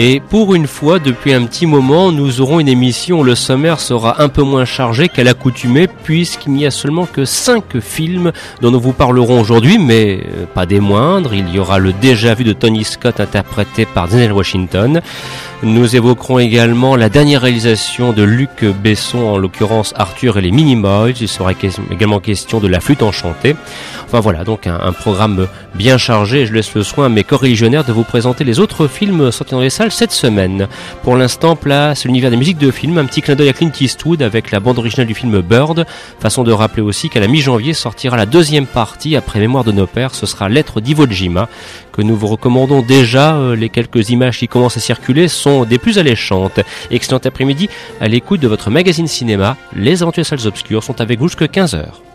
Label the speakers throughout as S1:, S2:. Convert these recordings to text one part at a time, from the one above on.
S1: Et pour une fois, depuis un petit moment, nous aurons une émission où le sommaire sera un peu moins chargé qu'à l'accoutumée, puisqu'il n'y a seulement que 5 films dont nous vous parlerons aujourd'hui, mais euh, pas des moindres. Il y aura le déjà vu de Tony Scott interprété par Denzel Washington. Nous évoquerons également la dernière réalisation de Luc Besson, en l'occurrence Arthur et les Minimoys. Il sera également question de la flûte enchantée. Enfin voilà, donc un, programme bien chargé. Je laisse le soin à mes co-religionnaires de vous présenter les autres films sortis dans les salles cette semaine. Pour l'instant, place l'univers des musiques de films, un petit clin d'œil à Clint Eastwood avec la bande originale du film Bird. Façon de rappeler aussi qu'à la mi-janvier sortira la deuxième partie après Mémoire de nos pères. Ce sera Lettre d'Iwo Jima que nous vous recommandons déjà. Euh, les quelques images qui commencent à circuler sont des plus alléchantes. Excellent après-midi à l'écoute de votre magazine cinéma. Les aventures salles obscures sont avec vous jusqu'à 15h.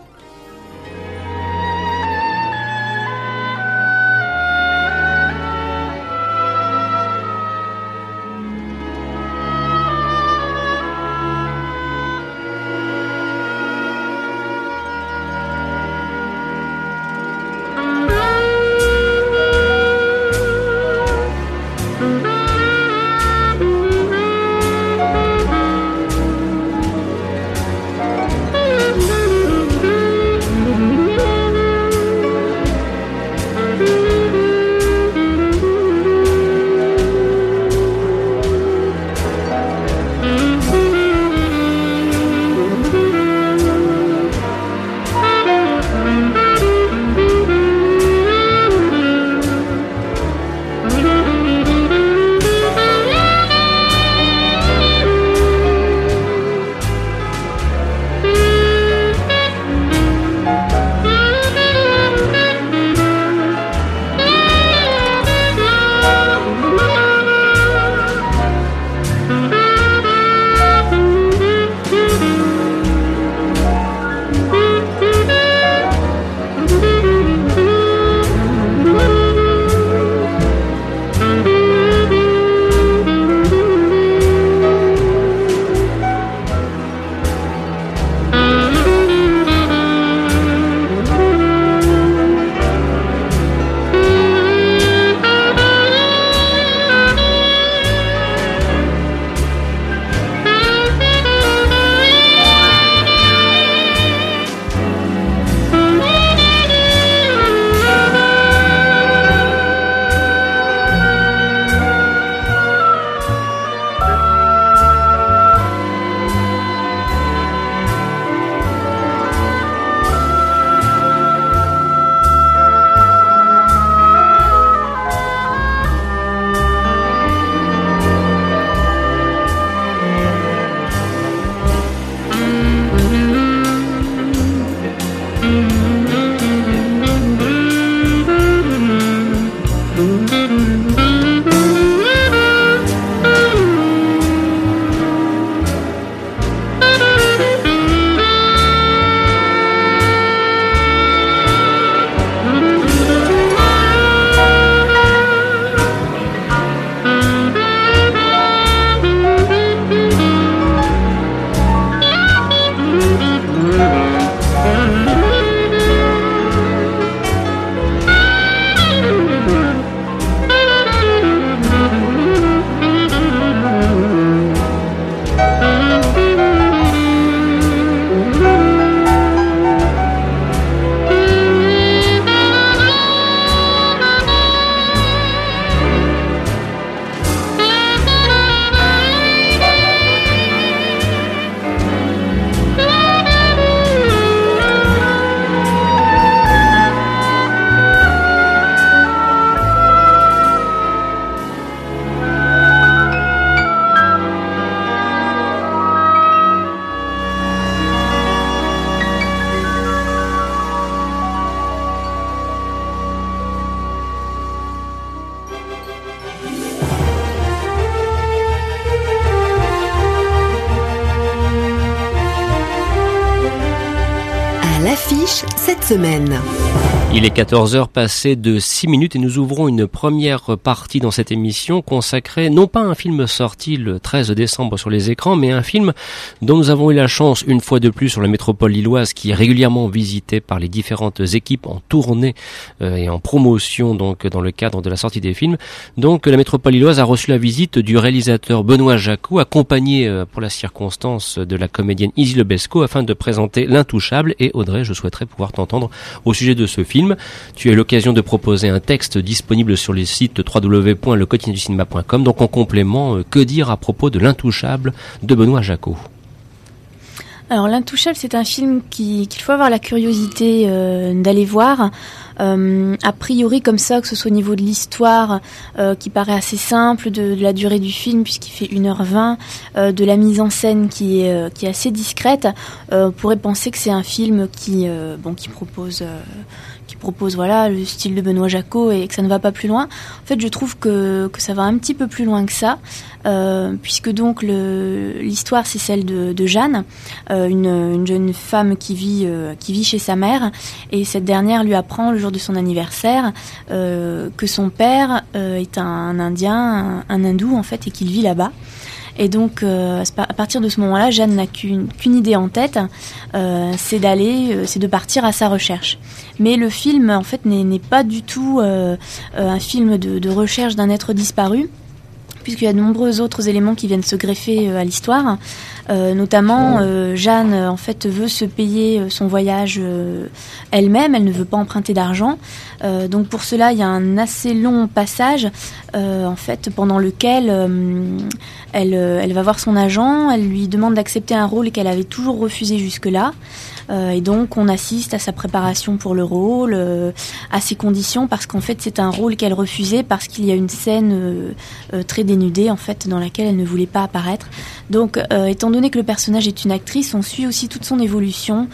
S1: Il est 14h passé de 6 minutes et nous ouvrons une première partie dans cette émission consacrée non pas à un film sorti le 13 décembre sur les écrans, mais un film dont nous avons eu la chance une fois de plus sur la métropole lilloise qui est régulièrement visitée par les différentes équipes en tournée euh, et en promotion donc dans le cadre de la sortie des films. Donc la métropole lilloise a reçu la visite du réalisateur Benoît Jacot accompagné euh, pour la circonstance de la comédienne Izzy Lebesco afin de présenter L'Intouchable et Audrey, je souhaiterais pouvoir t'entendre au sujet de ce film tu as l'occasion de proposer un texte disponible sur les sites www.lequotidienducinema.com. Donc en complément, euh, que dire à propos de l'intouchable de Benoît Jacot
S2: alors l'intouchable, c'est un film qu'il faut avoir la curiosité euh, d'aller voir. Euh, a priori comme ça, que ce soit au niveau de l'histoire, qui paraît assez simple, de, la durée du film puisqu'il fait 1h20, de la mise en scène qui est, qui est assez discrète, on pourrait penser que c'est un film qui, bon, qui propose propose voilà le style de Benoît Jacot et que ça ne va pas plus loin. En fait, je trouve que, que ça va un petit peu plus loin que ça, euh, puisque donc l'histoire c'est celle de, Jeanne, euh, une, une, jeune femme qui vit euh, qui vit chez sa mère et cette dernière lui apprend le jour de son anniversaire que son père est un, Indien, un, un, hindou en fait et qu'il vit là-bas. Et donc, euh, à partir de ce moment-là, Jeanne n'a qu'une idée en tête, euh, c'est d'aller, euh, c'est de partir à sa recherche. Mais le film, en fait, n'est pas du tout un film de, de recherche d'un être disparu puisqu'il y a de nombreux autres éléments qui viennent se greffer à l'histoire. notamment, Jeanne en fait veut se payer son voyage elle-même, elle ne veut pas emprunter d'argent. donc pour cela, il y a un assez long passage en fait pendant lequel euh, elle, va voir son agent, elle lui demande d'accepter un rôle qu'elle avait toujours refusé jusque-là. Euh, et donc on assiste à sa préparation pour le rôle, euh, à ses conditions, parce qu'en fait c'est un rôle qu'elle refusait parce qu'il y a une scène très dénudée en fait dans laquelle elle ne voulait pas apparaître. Donc étant donné que le personnage est une actrice, on suit aussi toute son évolution,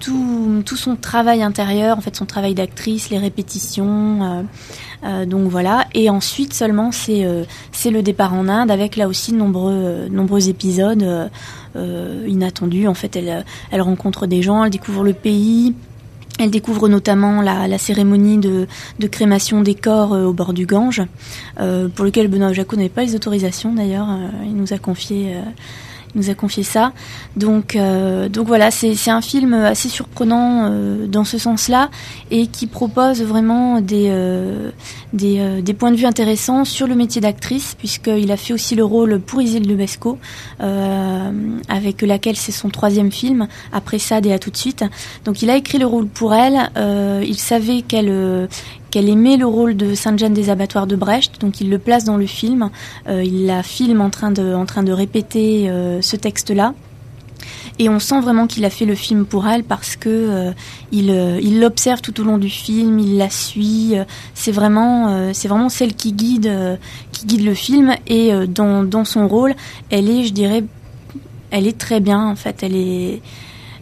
S2: tout, tout, son travail intérieur, en fait son travail d'actrice, les répétitions. Euh, donc voilà. Et ensuite seulement c'est euh, c'est le départ en Inde avec là aussi de nombreux euh, nombreux épisodes inattendus. En fait, elle elle rencontre des gens, elle découvre le pays. Elle découvre notamment la, la cérémonie de, de, crémation des corps au bord du Gange, pour lequel Benoît Jacot n'avait pas les autorisations d'ailleurs. il nous a confié nous a confié ça. Donc, euh, donc voilà, c'est un film assez surprenant euh, dans ce sens-là et qui propose vraiment des, euh, des, des, points de vue intéressants sur le métier d'actrice, puisqu'il a fait aussi le rôle pour Isil Lebesco, avec laquelle c'est son troisième film, après ça et à tout de suite. Donc il a écrit le rôle pour elle, il savait qu'elle qu'elle aimait le rôle de Sainte-Jeanne des abattoirs de Brecht, donc il le place dans le film. Euh, il la filme en train de, en train de répéter euh, ce texte-là. Et on sent vraiment qu'il a fait le film pour elle parce que euh, il, l'observe tout au long du film, il la suit. c'est vraiment, c'est vraiment celle qui guide, qui guide le film. Et dans, dans son rôle, elle est, je dirais, elle est très bien en fait. Elle est,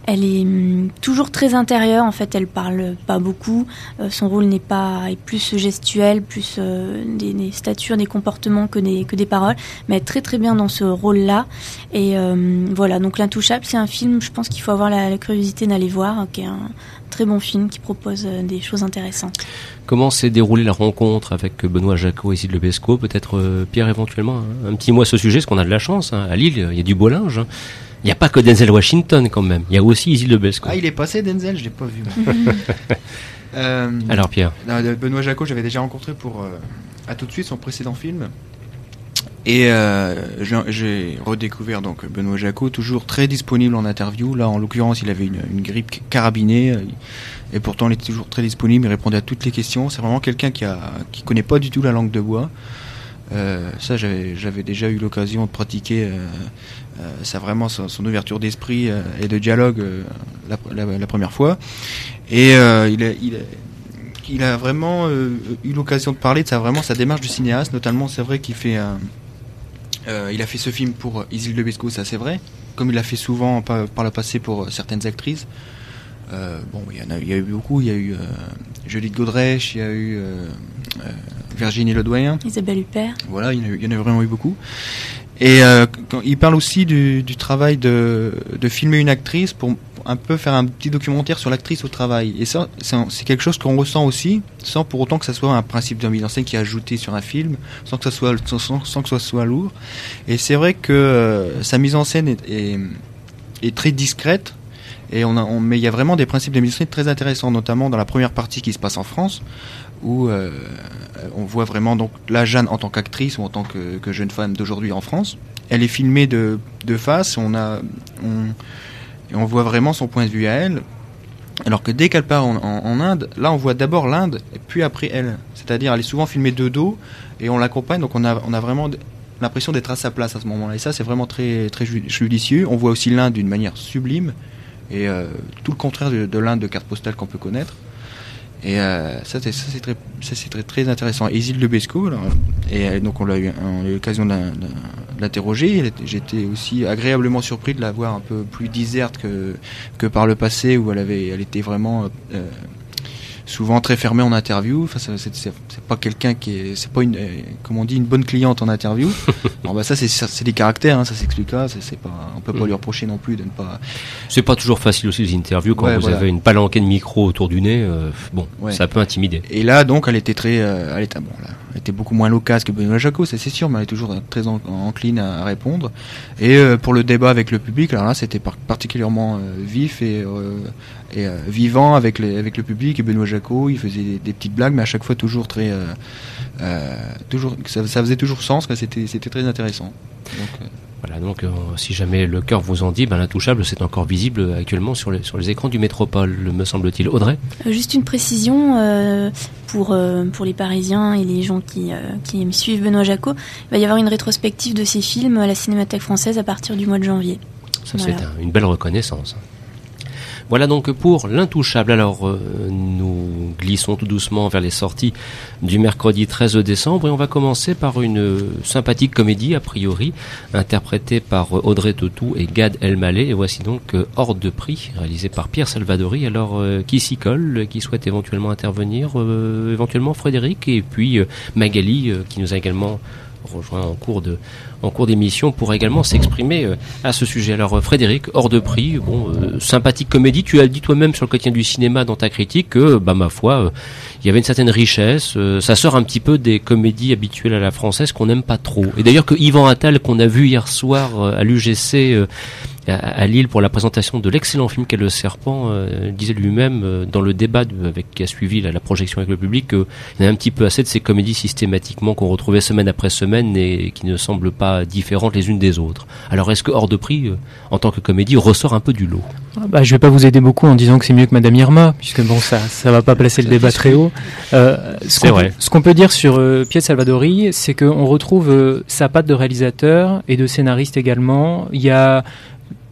S2: elle est hum, toujours très intérieure, en fait, elle parle pas beaucoup. Euh, son rôle n'est pas est plus gestuel, plus euh, des, statures, des comportements que des que des paroles, mais elle est très très bien dans ce rôle-là. Et euh, voilà, donc l'intouchable, c'est un film, je pense qu'il faut avoir la, curiosité d'aller voir, qui est un très bon film qui propose des choses intéressantes.
S1: Comment s'est déroulée la rencontre avec Benoît Jacot et Sid Lebesco Peut-être Pierre éventuellement un, petit mot à ce sujet, parce qu'on a de la chance. Hein. À Lille, il y a du beau linge. Hein. Il n'y a pas que Denzel Washington quand même. Il y a aussi Isil Lebesco.
S3: Ah, il est passé Denzel, je l'ai pas vu.
S1: euh, Alors Pierre.
S3: Benoît Jacot, j'avais déjà rencontré pour euh, à tout de suite son précédent film. Et euh, j'ai redécouvert donc Benoît Jacot, toujours très disponible en interview. Là, en l'occurrence, il avait une, une, grippe carabinée, et pourtant il était toujours très disponible. Il répondait à toutes les questions. C'est vraiment quelqu'un qui a qui connaît pas du tout la langue de bois. Euh, ça, j'avais déjà eu l'occasion de pratiquer euh, ça vraiment son, ouverture d'esprit et de dialogue la, première fois. Et il a, il, a, il, a, vraiment eu l'occasion de parler de sa vraiment sa démarche de cinéaste. Notamment, c'est vrai qu'il fait il a fait ce film pour Isil de Besco, ça c'est vrai. Comme il l'a fait souvent par, par, le passé pour certaines actrices. bon, il y, en a, il y a eu beaucoup. Il y a eu Jolie de Godrèche, il y a eu Virginie Ledoyen.
S2: Isabelle Huppert.
S3: Voilà, il y, en a, vraiment eu beaucoup. Et euh, il parle aussi du, travail de, de, filmer une actrice pour un peu faire un petit documentaire sur l'actrice au travail. Et ça, c'est quelque chose qu'on ressent aussi, sans pour autant que ça soit un principe de mise en scène qui est ajouté sur un film, sans que ça soit, sans, que ça soit lourd. Et c'est vrai que euh, sa mise en scène est, est, très discrète. Et on, a, mais il y a vraiment des principes de mise en scène très intéressants, notamment dans la première partie qui se passe en France, où euh, on voit vraiment donc la Jeanne en tant qu'actrice ou en tant que, jeune femme d'aujourd'hui en France. Elle est filmée de, face. On a, on voit vraiment son point de vue à elle. Alors que dès qu'elle part en, Inde, là on voit d'abord l'Inde et puis après elle. C'est-à-dire elle est souvent filmée de dos et on l'accompagne, donc on a, on a vraiment l'impression d'être à sa place à ce moment-là. Et ça c'est vraiment très, très judicieux. On voit aussi l'Inde d'une manière sublime et euh, tout le contraire de, de l'Inde de carte postale qu'on peut connaître. Et euh, ça, c'est très, très, très intéressant. Isil Lebesco, et euh, donc on a eu, l'occasion de l'interroger. J'étais aussi agréablement surpris de la voir un peu plus déserte que, que par le passé, où elle, avait, elle était vraiment euh, souvent très fermé en interview. Enfin, c'est pas quelqu'un qui est, c'est pas une, euh, comme on dit, une bonne cliente en interview. Alors bah ça, c'est des caractères, hein, ça s'explique là. C'est pas, on peut pas mm. lui reprocher non plus de ne pas.
S1: C'est pas toujours facile aussi les interviews quand vous avez une palanquée de micro autour du nez. Euh, bon, ça peut intimider.
S3: Et là, donc, elle était très, euh, elle était bon là était beaucoup moins loquace que Benoît Jacot, c'est sûr, mais elle est toujours très encline à, répondre. Et euh, pour le débat avec le public, alors là, c'était particulièrement euh, vif et, euh, et vivant avec, les, avec le public. Et Benoît Jacot, il faisait des, petites blagues, mais à chaque fois toujours très, toujours, ça, ça, faisait toujours sens. C'était, c'était très intéressant.
S1: Donc, voilà, donc euh, si jamais le cœur vous en dit, ben, l'intouchable c'est encore visible actuellement sur les, sur les écrans du métropole, me semble-t-il. Audrey?
S2: Euh, Juste une précision euh, pour, pour les Parisiens et les gens qui, qui suivent Benoît Jacot. Il va y avoir une rétrospective de ses films à la Cinémathèque française à partir du mois de janvier.
S1: Ça c'est une belle reconnaissance. Voilà donc pour l'intouchable. Alors euh, nous glissons tout doucement vers les sorties du mercredi 13 décembre et on va commencer par une sympathique comédie a priori interprétée par Audrey Tautou et Gad Elmaleh et voici donc euh, Hors de prix réalisé par Pierre Salvadori. Alors euh, qui s'y colle, qui souhaite éventuellement intervenir, éventuellement Frédéric et puis Magali qui nous a également rejoint en cours de en cours d'émission pour également s'exprimer euh, à ce sujet. Alors euh, Frédéric, hors de prix, bon, euh, sympathique comédie, tu as dit toi-même sur le quotidien du cinéma dans ta critique que, bah ma foi, il y avait une certaine richesse. ça sort un petit peu des comédies habituelles à la française qu'on n'aime pas trop. Et d'ailleurs que Yvan Attal, qu'on a vu hier soir à l'UGC à, Lille pour la présentation de l'excellent film qu'est Le Serpent, disait lui-même dans le débat avec, qui a suivi la, projection avec le public qu'il y en a un petit peu assez de ces comédies systématiquement qu'on retrouvait semaine après semaine et qui ne semblent pas différentes les unes des autres. Alors est-ce que Hors de Prix, euh, en tant que comédie, ressort un peu du lot?
S4: Ah bah, Je vais pas vous aider beaucoup en disant que c'est mieux que Madame Irma, puisque bon, ça ça va pas placer le débat très haut.
S1: c'est vrai.
S4: Ce qu'on peut dire sur Pierre Salvadori, c'est qu'on retrouve sa patte de réalisateur et de scénariste également. Il y a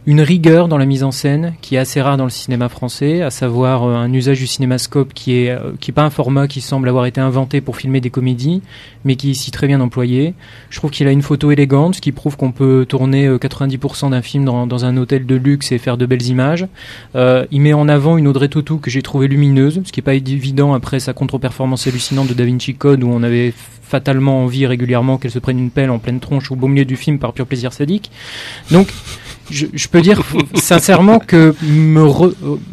S4: une rigueur dans la mise en scène qui est assez rare dans le cinéma français, à savoir euh, un usage du cinémascope qui est euh, qui est pas un format qui semble avoir été inventé pour filmer des comédies, mais qui est ici très bien employé. Je trouve qu'il a une photo élégante, ce qui prouve qu'on peut tourner 90% euh, d'un film dans, dans, un hôtel de luxe et faire de belles images. Il met en avant une Audrey Tautou que j'ai trouvée lumineuse, ce qui est pas évident après sa contre-performance hallucinante de Da Vinci Code où on avait fatalement envie régulièrement qu'elle se prenne une pelle en pleine tronche au beau milieu du film par pur plaisir sadique. Donc je, peux dire sincèrement que me,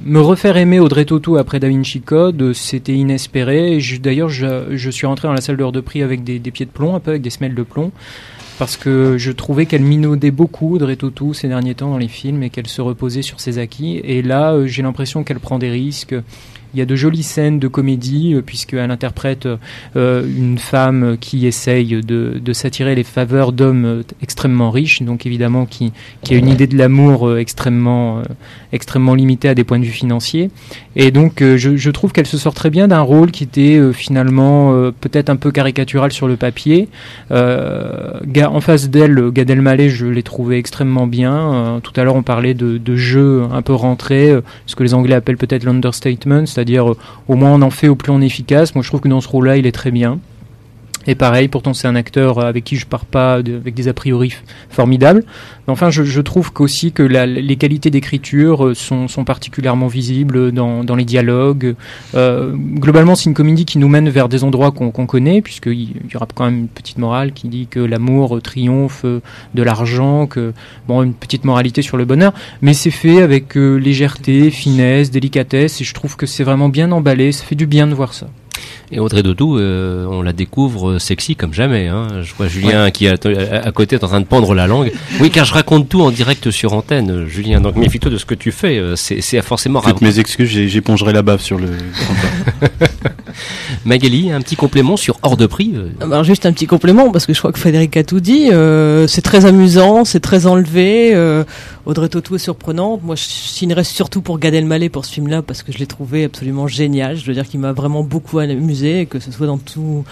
S4: me refaire aimer Audrey Tautou après Da Vinci Code, c'était inespéré. D'ailleurs, je, je, suis rentré dans la salle d'heure de prix avec des, des, pieds de plomb, un peu avec des semelles de plomb, parce que je trouvais qu'elle minaudait beaucoup Audrey Tautou ces derniers temps dans les films et qu'elle se reposait sur ses acquis. Et là, euh, j'ai l'impression qu'elle prend des risques. Il y a de jolies scènes de comédie, euh, puisqu'elle interprète euh, une femme qui essaye de, s'attirer les faveurs d'hommes euh, extrêmement riches, donc évidemment qui, a une idée de l'amour extrêmement, limitée à des points de vue financiers. Et donc je, trouve qu'elle se sort très bien d'un rôle qui était finalement peut-être un peu caricatural sur le papier. en face d'elle, Gad Elmaleh, je l'ai trouvé extrêmement bien. tout à l'heure, on parlait de, de jeu un peu rentré, ce que les Anglais appellent peut-être l'understatement, c'est-à-dire euh, au moins on en fait au plus on est efficace. Moi je trouve que dans ce rôle-là il est très bien. Et pareil, pourtant c'est un acteur avec qui je pars pas avec des a priori formidables. Mais enfin, je, trouve qu'aussi que les qualités d'écriture euh, sont, particulièrement visibles dans, les dialogues. Euh, globalement, c'est une comédie qui nous mène vers des endroits qu'on connaît, puisqu'il y aura quand même une petite morale qui dit que l'amour triomphe de l'argent, que bon, une petite moralité sur le bonheur. Mais c'est fait avec euh, légèreté, finesse, délicatesse, et je trouve que c'est vraiment bien emballé. Ça fait du bien de voir ça.
S1: Et Audrey Dodou, euh, on la découvre sexy comme jamais. Hein. Je vois Julien qui est à, côté est en train de pendre la langue. Oui, car je raconte tout en direct sur antenne, Julien. Donc méfie-toi de ce que tu fais. Euh, c'est forcément.
S5: Toutes mes excuses, j'épongerai la bave sur le.
S1: Magali, un petit complément sur hors de prix. Euh.
S6: Ah, alors juste un petit complément parce que je crois que Frédéric a tout dit. c'est très amusant, c'est très enlevé. Audrey Tautou est surprenante. Moi, je signerais surtout pour Gad Elmaleh pour ce film-là parce que je l'ai trouvé absolument génial. Je veux dire qu'il m'a vraiment beaucoup amusé, que ce soit dans tout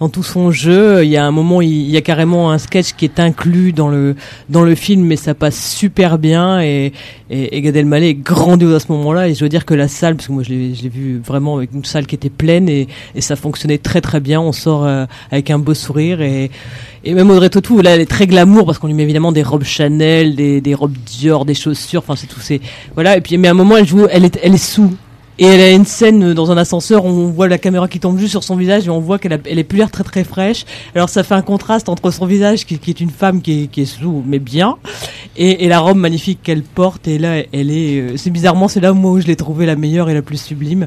S6: dans tout son jeu. Il y a un moment, il y a carrément un sketch qui est inclus dans le dans le film, mais ça passe super bien et et, et Gad Elmaleh est grandiose à ce moment-là. Et je veux dire que la salle, parce que moi je l'ai vu vraiment avec une salle qui était pleine et, et ça fonctionnait très très bien. On sort euh, avec un beau sourire et et même Audrey Tautou, là, elle est très glamour parce qu'on lui met évidemment des robes Chanel, des, des robes Dior, des chaussures. Enfin, c'est tout. C'est voilà. Et puis, mais à un moment, elle joue, elle est, elle est sous. Et elle a une scène dans un ascenseur, on voit la caméra qui tombe juste sur son visage et on voit qu'elle elle est plus l'air très très fraîche. Alors ça fait un contraste entre son visage qui, qui est une femme qui est, qui est sous mais bien et, et la robe magnifique qu'elle porte et là elle est euh, c'est bizarrement c'est là moi où je l'ai trouvée la meilleure et la plus sublime.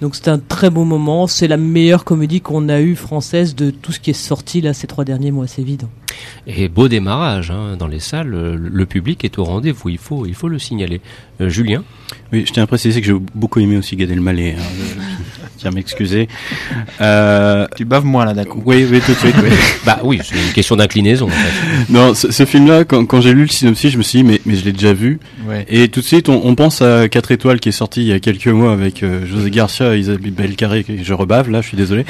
S6: Donc c'est un très beau moment, c'est la meilleure comédie qu'on a eue française de tout ce qui est sorti là ces trois derniers mois, c'est évident.
S1: Et beau démarrage hein, dans les salles, le public est au rendez-vous, il faut il faut le signaler. Euh, Julien?
S5: Oui, je tiens à préciser que j'ai beaucoup aimé aussi Gad Elmaleh. Hein, tiens à m'excuser. Euh...
S3: Tu baves moins là d'un coup.
S5: Oui, oui, tout de suite. Oui.
S1: bah oui, c'est une question d'inclinaison. En fait.
S5: Non, ce, film-là, quand, quand j'ai lu le synopsis, je me suis dit, mais, mais je l'ai déjà vu. Ouais. Et tout de suite, on, on, pense à 4 étoiles qui est sorti il y a quelques mois avec euh, José Garcia et Isabelle Carré. Je rebave là, je suis désolé.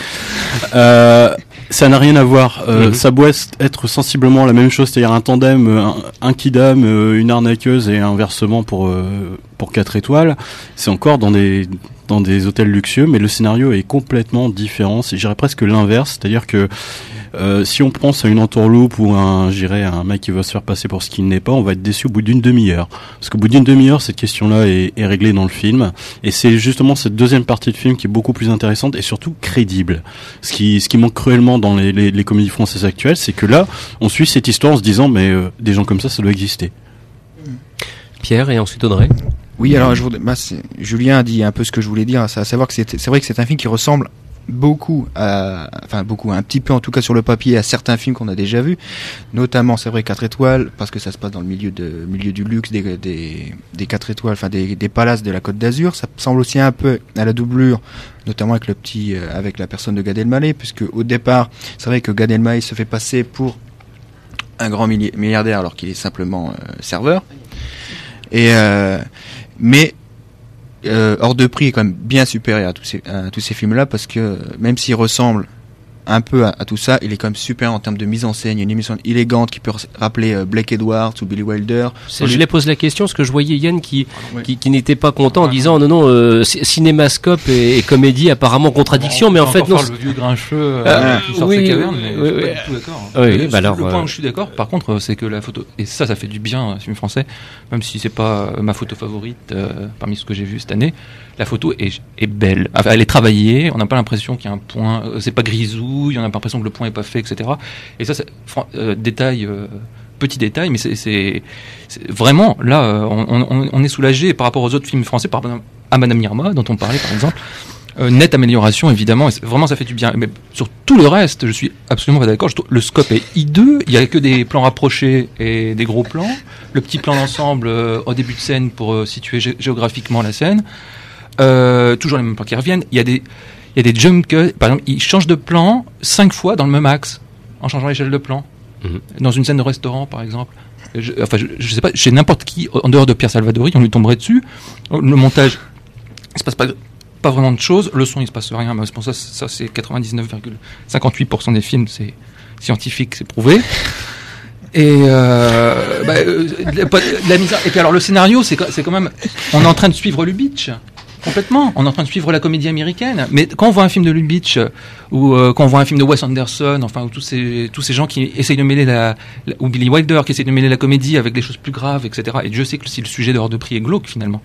S5: Euh, ça n'a rien à voir. Euh, mm-hmm. Ça doit être sensiblement la même chose, c'est-à-dire un tandem, un, un kidam, une arnaqueuse et un versement pour pour 4 étoiles. C'est encore dans des dans des hôtels luxueux, mais le scénario est complètement différent. C'est, j'irais presque l'inverse, c'est-à-dire que euh, si on pense à une entourloupe ou un, j'irais un mec qui va se faire passer pour ce qu'il n'est pas, on va être déçu au bout d'une demi-heure. Parce qu'au bout d'une demi-heure, cette question-là est, est, réglée dans le film, et c'est justement cette deuxième partie de film qui est beaucoup plus intéressante et surtout crédible. Ce qui, ce qui manque cruellement dans les, les, les comédies françaises actuelles, c'est que là, on suit cette histoire en se disant, mais euh, des gens comme ça, ça doit exister.
S1: Pierre et ensuite Audrey.
S3: Oui, alors je voudrais, Julien a dit un peu ce que je voulais dire, à savoir que c'est vrai que c'est un film qui ressemble beaucoup enfin beaucoup, un petit peu en tout cas sur le papier à certains films qu'on a déjà vus, notamment c'est vrai 4 étoiles parce que ça se passe dans le milieu de milieu du luxe des des, des 4 étoiles, enfin des, des palaces de la Côte d'Azur. Ça semble aussi un peu à la doublure, notamment avec le petit, euh, avec la personne de Gad Elmaleh, puisque au départ c'est vrai que Gad Elmaleh se fait passer pour un grand milliardaire alors qu'il est simplement euh, serveur. Et euh, mais euh, hors de prix est quand même bien supérieur à tous ces, à tous ces films-là parce que même s'il ressemble un peu à, tout ça. Il est quand même super en termes de mise en scène. Il y a une émission élégante qui peut rappeler euh, Blake Edwards ou Billy Wilder.
S1: Je les pose la question parce que je voyais Yann qui, qui, n'était pas content en disant non, non, euh, cinémascope et, comédie apparemment contradiction, mais en fait non.
S7: le vieux grincheux euh, ah, qui sort oui, ses cavernes, mais oui, je suis pas du tout d'accord. Oui, bah alors, le point où je suis d'accord, par contre, c'est que la photo, et ça, ça fait du bien, film français, même si c'est pas ma photo favorite parmi ce que j'ai vu cette année la photo est, est belle. Enfin, elle est travaillée. On n'a pas l'impression qu'il y a un point. Euh, c'est pas grisouille. On n'a pas l'impression que le point est pas fait, etc. Et ça, c'est euh, détail. Euh, petit détail, mais c'est vraiment là, euh, on, est soulagé par rapport aux autres films français, par à Madame Irma, dont on parlait par exemple. nette amélioration évidemment, et vraiment ça fait du bien. Mais sur tout le reste, je suis absolument pas d'accord. Le scope est hideux, il y a que des plans rapprochés et des gros plans. Le petit plan d'ensemble au début de scène pour situer géographiquement la scène. Euh, toujours les mêmes plans qui reviennent. Il y a des, il y a des jump cuts. Par exemple, ils changent de plan cinq fois dans le même axe, en changeant l'échelle de plan. Mhm. Dans une scène de restaurant, par exemple. Je, enfin, je, sais pas, chez n'importe qui, en dehors de Pierre Salvadori, on lui tomberait dessus. Le montage, il se passe pas, pas vraiment de choses. Le son, il se passe rien. Mais pour ça, ça c'est 99,58% des films, c'est scientifique, c'est prouvé. Et euh, bah, euh, la, et puis alors le scénario, c'est quand même, on est en train de suivre Lubitsch Complètement. On est en train de suivre la comédie américaine. Mais quand on voit un film de Lubitsch euh, ou euh, quand on voit un film de Wes Anderson, enfin tous ces tous ces gens qui essayent de mêler la, ou Billy Wilder qui essaye de mêler la comédie avec des choses plus graves, etc. Et Dieu sait que si le sujet de hors de prix est glauque finalement,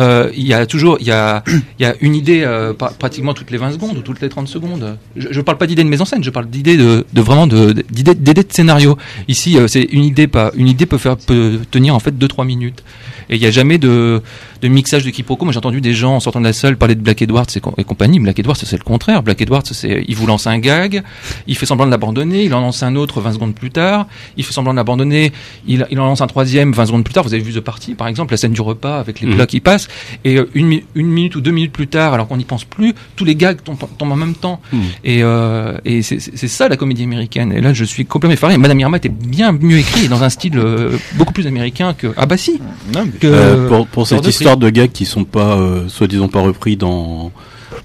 S7: euh, il y a toujours il y a il y a une idée pratiquement toutes les 20 secondes ou toutes les 30 secondes. Je, je parle pas d'idée de mise en scène, je parle d'idée de, de vraiment de d'idée d'idée de scénario. Ici, c'est une idée pas une idée peut faire peut tenir en fait 2-3 minutes. Et il n'y a jamais de, de mixage de quiproquo. Moi, j'ai entendu des gens en sortant de la salle parler de Black Edwards et, compagnie. Black Edwards, c'est le contraire. Black Edwards, c'est, il vous lance un gag, il fait semblant de l'abandonner, il en lance un autre 20 secondes plus tard, il fait semblant de l'abandonner, il, il en lance un troisième 20 secondes plus tard. Vous avez vu The Party, par exemple, la scène du repas avec les mmh. plats qui passent. Et euh, une, une minute ou deux minutes plus tard, alors qu'on n'y pense plus, tous les gags tombent, en même temps. Mmh. Et, euh, et c'est, ça la comédie américaine. Et là, je suis complètement effaré. Madame Irma était bien mieux écrit dans un style euh, beaucoup plus américain que. Ah bah si. Non,
S5: euh, pour, pour cette histoire de gags qui sont pas, euh, soi-disant pas repris dans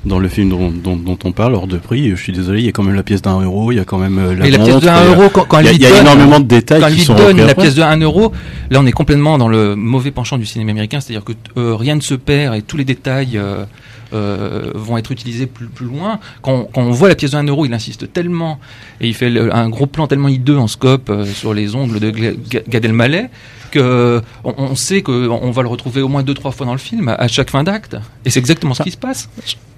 S5: dans le film dont, dont, dont, on parle hors de prix. Je suis désolé, il y a quand même la pièce d'un euro, il y a quand même euh, la,
S7: la pièce de 1 euro quand, quand il
S5: y a, énormément de détails
S7: quand
S5: qui
S7: lui
S5: sont
S7: donne la pièce de 1 euro. Là, on est complètement dans le mauvais penchant du cinéma américain, c'est-à-dire que rien ne se perd et tous les détails. Euh, vont être utilisés plus, plus loin. Quand, quand, on voit la pièce de 1 euro, il insiste tellement et il fait un gros plan tellement hideux en scope sur les ongles de Gad Elmaleh que on, sait qu'on va le retrouver au moins deux trois fois dans le film à chaque fin d'acte. Et c'est exactement ce qui se passe.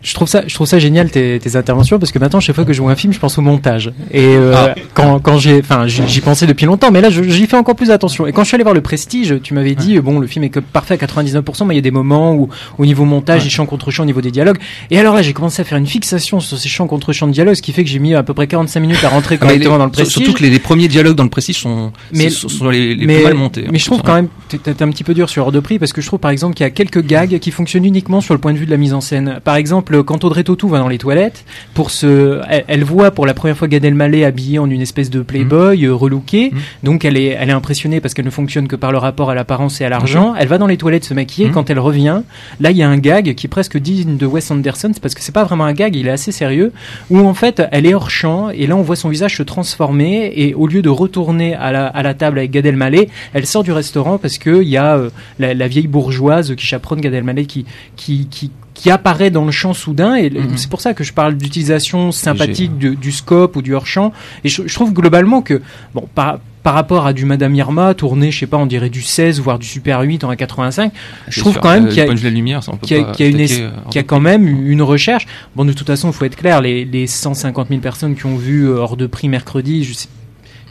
S4: Je trouve ça je trouve ça génial tes, tes, interventions parce que maintenant chaque fois que je vois un film je pense au montage. Et euh, ah. quand, quand j'ai enfin j'y pensais depuis longtemps mais là j'y fais encore plus attention. Et quand je suis allé voir le Prestige tu m'avais dit bon le film est que parfait à 99% mais il y a des moments où au niveau montage ouais. il chant contre chant au niveau des dialogues. Et alors là j'ai commencé à faire une fixation sur ces chants contre chants de dialogue ce qui fait que j'ai mis à peu près 45 minutes à rentrer ah, correctement dans le Prestige
S7: surtout que les, premiers dialogues dans le Prestige sont, mais, sont, les, les plus mal montés
S4: mais je trouve quand même t'es un petit peu dur sur hors de prix parce que je trouve par exemple qu'il y a quelques gags qui fonctionnent uniquement sur le point de vue de la mise en scène. Par exemple, quand Audrey Tautou va dans les toilettes, pour se, elle, voit pour la première fois Gad Elmaleh habillé en une espèce de playboy mmh. relooké, mmh. donc elle est, elle est impressionnée parce qu'elle ne fonctionne que par le rapport à l'apparence et à l'argent. Mmh. Elle va dans les toilettes se maquiller. Quand elle revient, là il y a un gag qui est presque digne de Wes Anderson, parce que c'est pas vraiment un gag, il est assez sérieux, où en fait elle est hors champ et là on voit son visage se transformer et au lieu de retourner à la, à la table avec Gad Elmaleh, elle sort du restaurant parce qu'il y a euh, la, la, vieille bourgeoise qui chaperonne Gad Elmaleh qui, qui, qui, qui apparaît dans le champ soudain et mhm. c'est pour ça que je parle d'utilisation sympathique du, du, scope ou du hors champ et je, je, trouve globalement que bon par par rapport à du Madame Irma tourné je sais pas on dirait du 16 voire du Super 8 en 85 je trouve quand même qu'il y a,
S7: qu a,
S4: qu a, une euh, qu a quand même une recherche. Bon de toute façon il faut être clair les, les 150 000 personnes qui ont vu euh, hors de prix mercredi je sais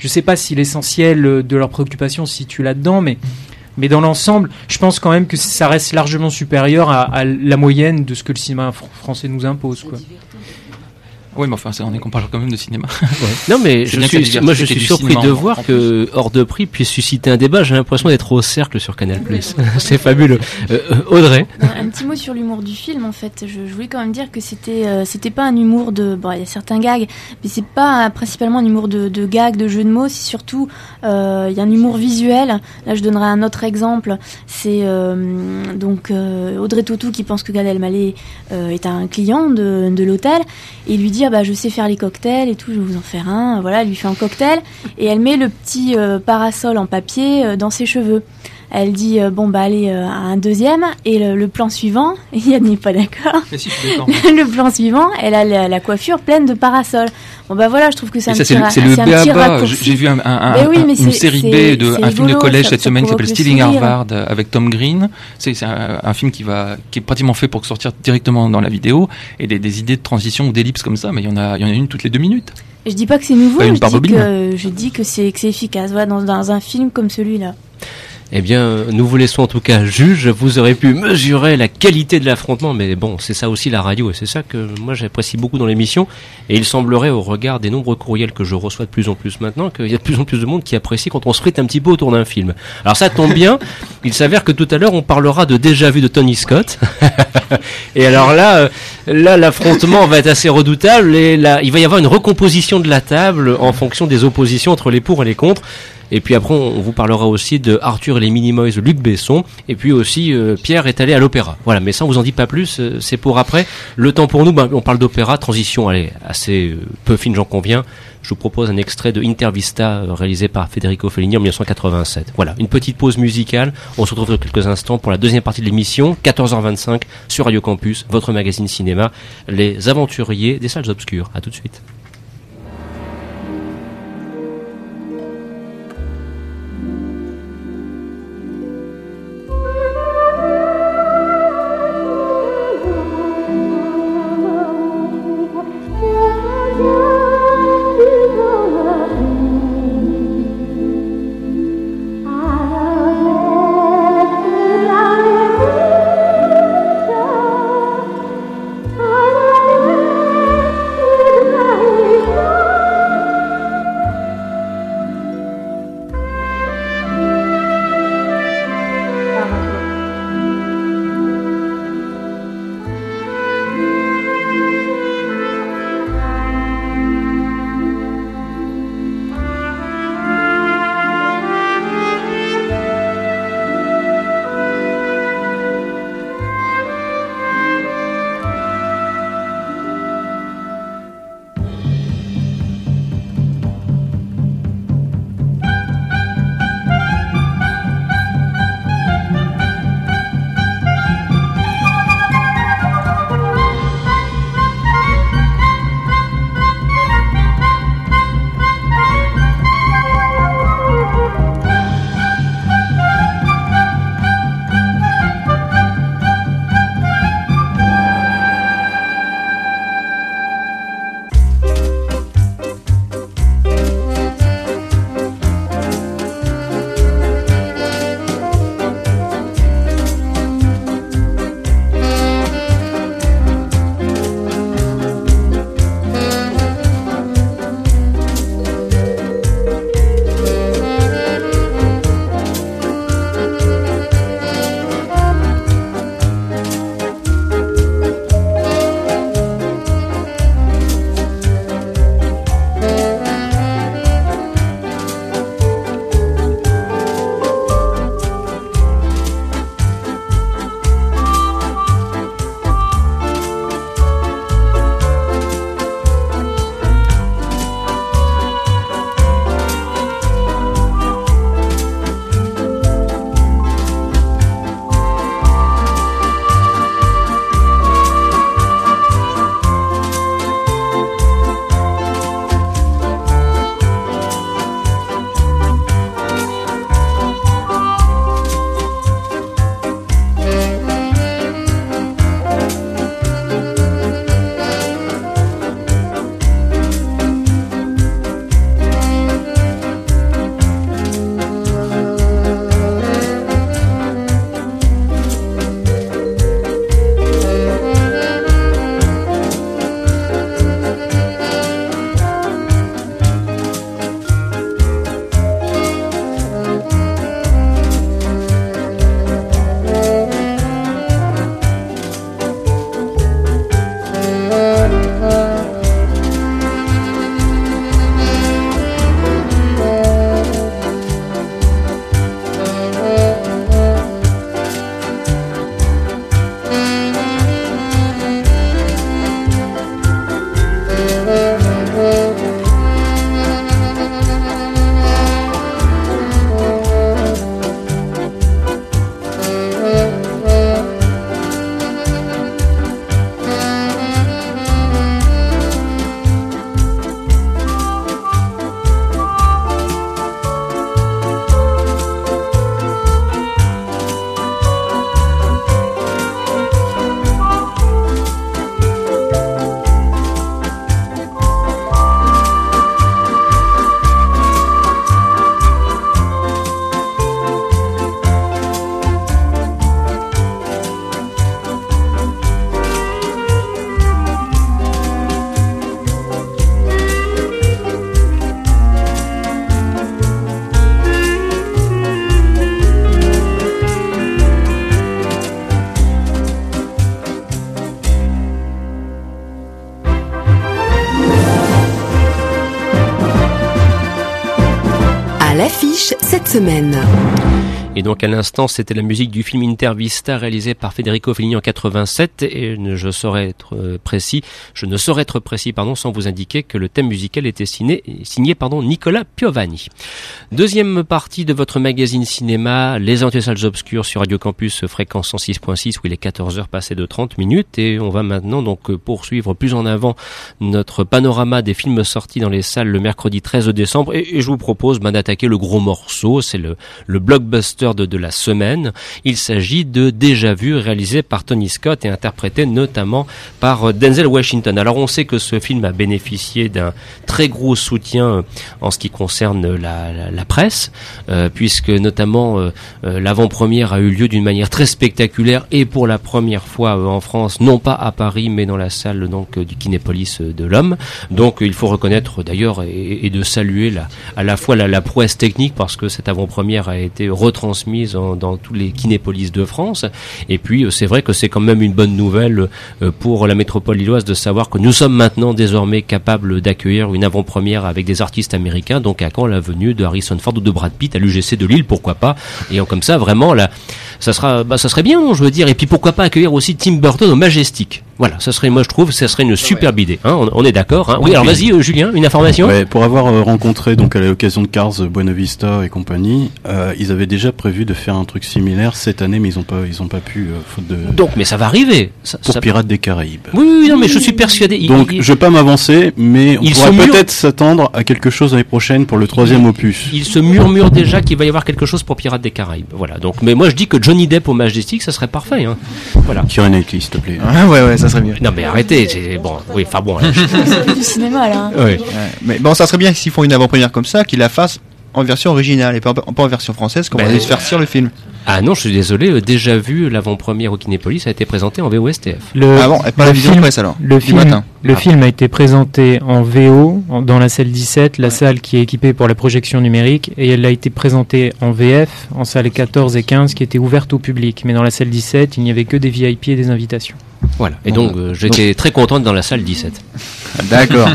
S4: je sais pas si l'essentiel de leurs préoccupations se situe là-dedans mais mais dans l'ensemble, je pense quand même que ça reste largement supérieur à, la moyenne de ce que le cinéma français nous impose.
S7: Oui, mais enfin, on est qu'on parle quand même de cinéma.
S1: Ouais. Non, mais je suis, moi, je suis surpris de voir que hors de prix puisse susciter un débat. J'ai l'impression d'être au cercle sur Canal+. c'est fabuleux. Euh, euh, Audrey.
S2: Un, petit mot sur l'humour du film. En fait, je, je, voulais quand même dire que c'était, euh, c'était pas un humour de. Bon, il y a certains gags, mais c'est pas principalement un humour de, de gags, de jeux de mots. C'est surtout, euh, il y a un humour visuel. Là, je donnerai un autre exemple. C'est euh, donc Audrey Tautou qui pense que Gad Elmaleh est un client de, de l'hôtel et lui dit bah je sais faire les cocktails et tout, je vais vous en faire un. Voilà, elle lui fait un cocktail et elle met le petit euh, parasol en papier euh, dans ses cheveux. Elle dit euh, bon bah allez euh, un deuxième et le, le plan suivant, Yann n'est pas d'accord.
S7: Si,
S2: le plan suivant, elle a la, la, coiffure pleine de parasols. Bon bah voilà, je trouve que c'est un,
S7: ça,
S2: petit,
S7: c'est le BABA. J'ai vu un, un, un, oui, une série B de un film de collège cette semaine qui s'appelle Stealing Harvard avec Tom Green. C'est un, film qui va qui est pratiquement fait pour sortir directement dans la vidéo et des, des idées de transition ou d'ellipse comme ça, mais il y en a il y en a une toutes les deux minutes.
S2: Je dis pas que c'est nouveau, je dis que, je dis que c'est efficace. Voilà, dans, dans un film comme celui-là.
S1: Eh bien, nous vous laissons en tout cas juge. Vous aurez pu mesurer la qualité de l'affrontement, mais bon, c'est ça aussi la radio, et c'est ça que moi j'apprécie beaucoup dans l'émission. Et il semblerait, au regard des nombreux courriels que je reçois de plus en plus maintenant, qu'il y a de plus en plus de monde qui apprécie quand on se frite un petit peu autour d'un film. Alors ça tombe bien, il s'avère que tout à l'heure on parlera de déjà vu de Tony Scott. et alors là, euh, là l'affrontement va être assez redoutable, et là, il va y avoir une recomposition de la table en fonction des oppositions entre les pour et les contre. Et puis après, on vous parlera aussi de Arthur et les Minimoys, Luc Besson. Et puis aussi, euh, Pierre est allé à l'opéra. Voilà, mais ça, on vous en dit pas plus. Euh, c'est pour après. Le temps pour nous, ben, on parle d'opéra. Transition, allez, assez euh, peu fine, j'en conviens. Je vous propose un extrait de Intervista réalisé par Federico Fellini en 1987. Voilà, une petite pause musicale. On se retrouve dans quelques instants pour la deuxième partie de l'émission, 14h25 sur Radio Campus, votre magazine cinéma, Les Aventuriers des Salles Obscures. À tout de suite.
S8: semaine.
S1: Et donc à l'instant, c'était la musique du film Intervista réalisé par Federico Fellini en 87 et je saurais être euh, précis, je ne saurais être précis pardon sans vous indiquer que le thème musical était signé, signé pardon Nicolas Piovani. Deuxième partie de votre magazine cinéma, Les Salles obscures sur Radio Campus fréquence 106.6 où il est 14h passé de 30 minutes. Et on va maintenant donc poursuivre plus en avant notre panorama des films sortis dans les salles le mercredi 13 décembre. Et, je vous propose ben, d'attaquer le gros morceau, c'est le, le blockbuster de, la semaine. Il s'agit de Déjà Vu, réalisé par Tony Scott et interprété notamment par euh, Denzel Washington. Alors on sait que ce film a bénéficié d'un très gros soutien euh, en ce qui concerne la, presse, euh, puisque notamment l'avant-première a eu lieu d'une manière très spectaculaire et pour la première fois en France, non pas à Paris, mais dans la salle donc du Kinépolis de l'Homme. Donc il faut reconnaître d'ailleurs et, de saluer à la fois la prouesse technique parce que cette avant-première a été retransmise transmise dans tous les kinépolises de France. Et puis euh, c'est vrai que c'est quand même une bonne nouvelle euh, pour la métropole lilloise de savoir que nous sommes maintenant désormais capables d'accueillir une avant-première avec des artistes américains. Donc à quand la venue de Harrison Ford ou de Brad Pitt à l'UGC de Lille, pourquoi pas Et comme ça, vraiment, là, ça sera, bah, ça serait bien, je veux dire. Et puis pourquoi pas accueillir aussi Tim Burton au Majestic voilà, ça serait, moi je trouve, ça serait une superbe idée. Hein, on, est d'accord. Hein. Oui, alors vas-y, euh, Julien, une information?
S5: Ouais, pour avoir euh, rencontré donc à l'occasion de Cars, Buena Vista et compagnie, euh, ils avaient déjà prévu de faire un truc similaire cette année, mais ils ont pas, ils ont pas pu faute de.
S1: Donc, mais ça va arriver.
S5: pour Pirates des Caraïbes.
S1: Oui, oui, non, mais je suis persuadé.
S5: donc, je vais pas m'avancer, mais on pourrait peut-être s'attendre à quelque chose l'année prochaine pour le troisième opus.
S1: Il se murmure déjà qu'il va y avoir quelque chose pour Pirates des Caraïbes. Voilà. Donc, mais moi je dis que Johnny Depp au Majestic, ça serait parfait. Hein.
S5: Voilà. Knightley, s'il te plaît.
S3: Ah, ouais, ouais, ça serait mieux.
S1: Non, mais arrêtez bon, oui, enfin bon.
S2: c'est du cinéma là.
S3: Mais bon, ça serait bien s'ils font une avant-première comme ça, qu'ils la fassent en version originale et pas, en version française, comme on va se faire sur le film.
S1: Ah non, je suis désolé, euh, déjà vu l'avant-première au Kinépolis a été présenté en VOSTF.
S4: Le, ah bon, pas la vision film, presse alors. Le, film, le ah. film a été présenté en VO dans la salle 17, la salle qui est équipée pour la projection numérique, et elle a été présentée en VF en salle 14 et 15 qui était ouverte au public. Mais dans la salle 17, il n'y avait que des VIP et des invitations.
S1: Voilà. Et donc, euh, j'étais très contente dans la salle 17.
S3: D'accord.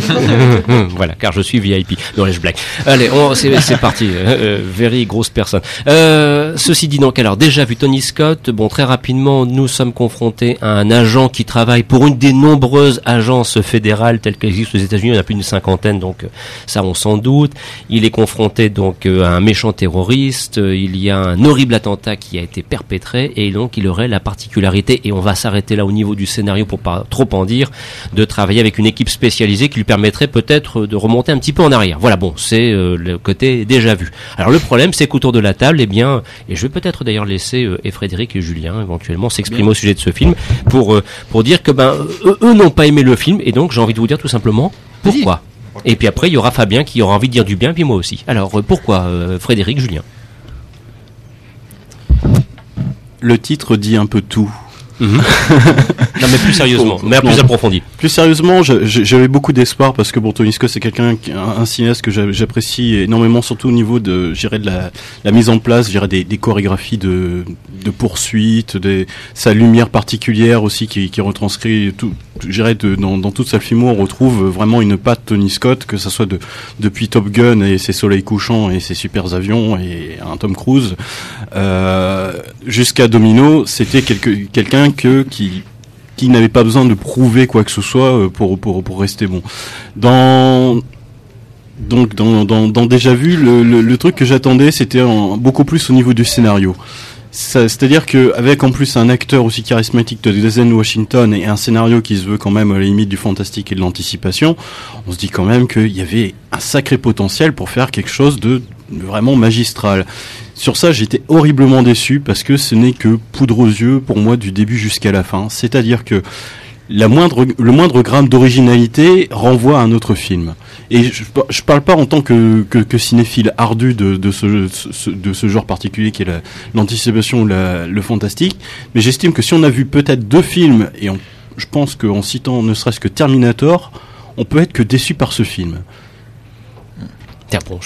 S1: voilà, car je suis VIP. Non, je blague. Allez, c'est parti. Euh, euh, very grosse personne. ceci dit donc, alors déjà vu Tony Scott. Bon, très rapidement, nous sommes confrontés à un agent qui travaille pour une des nombreuses agences fédérales telles qu'elles existent aux États-Unis. Il y en a plus d'une cinquantaine, donc ça, on s'en doute. Il est confronté donc à un méchant terroriste. Il y a un horrible attentat qui a été perpétré et donc il aurait la particularité, et on va s'arrêter là au niveau du scénario pour pas trop en dire, de travailler avec une équipe spécialisée qui lui permettrait peut-être de remonter un petit peu en arrière. Voilà, bon, c'est euh, le côté déjà vu. Alors le problème, c'est qu'autour de la table, eh bien, et je vais peut-être d'ailleurs laisser euh, et Frédéric et Julien éventuellement s'exprimer au sujet de ce film pour euh, pour dire que ben eux, n'ont pas aimé le film et donc j'ai envie de vous dire tout simplement pourquoi. Et puis après, il y aura Fabien qui aura envie de dire du bien, puis moi aussi. Alors pourquoi Frédéric, Julien?
S5: Le titre dit un peu tout.
S1: Mhm. non mais plus sérieusement, mais plus approfondi.
S5: Plus sérieusement, j'avais beaucoup d'espoir parce que Tony Scott c'est quelqu'un, un, cinéaste que j'apprécie énormément, surtout au niveau de, de la, la mise en place, des, des chorégraphies de, de poursuite, des, sa lumière particulière aussi qui, qui retranscrit tout, j'irais dans, dans toute sa filmo, on retrouve vraiment une patte Tony Scott, que ça soit de, depuis Top Gun et ses soleils couchants et ses super avions et un Tom Cruise, euh, jusqu'à Domino, c'était quelqu'un que qui qui n'avait pas besoin de prouver quoi que ce soit euh, pour pour pour rester bon. Dans donc dans, dans, déjà vu le, le, truc que j'attendais c'était beaucoup plus au niveau du scénario c'est-à-dire qu'avec en plus un acteur aussi charismatique de Denzel Washington et un scénario qui se veut quand même à la limite du fantastique et de l'anticipation, on se dit quand même qu'il y avait un sacré potentiel pour faire quelque chose de vraiment magistral. Sur ça, j'étais horriblement déçu parce que ce n'est que poudre aux yeux pour moi du début jusqu'à la fin. C'est-à-dire que la moindre, le moindre gramme d'originalité renvoie à un autre film. Et je, je parle pas en tant que, cinéphile ardu de, de, ce, de ce genre particulier qui est l'anticipation ou le fantastique, mais j'estime que si on a vu peut-être deux films, et je pense qu'en citant ne serait-ce que Terminator, on peut être que déçu par ce film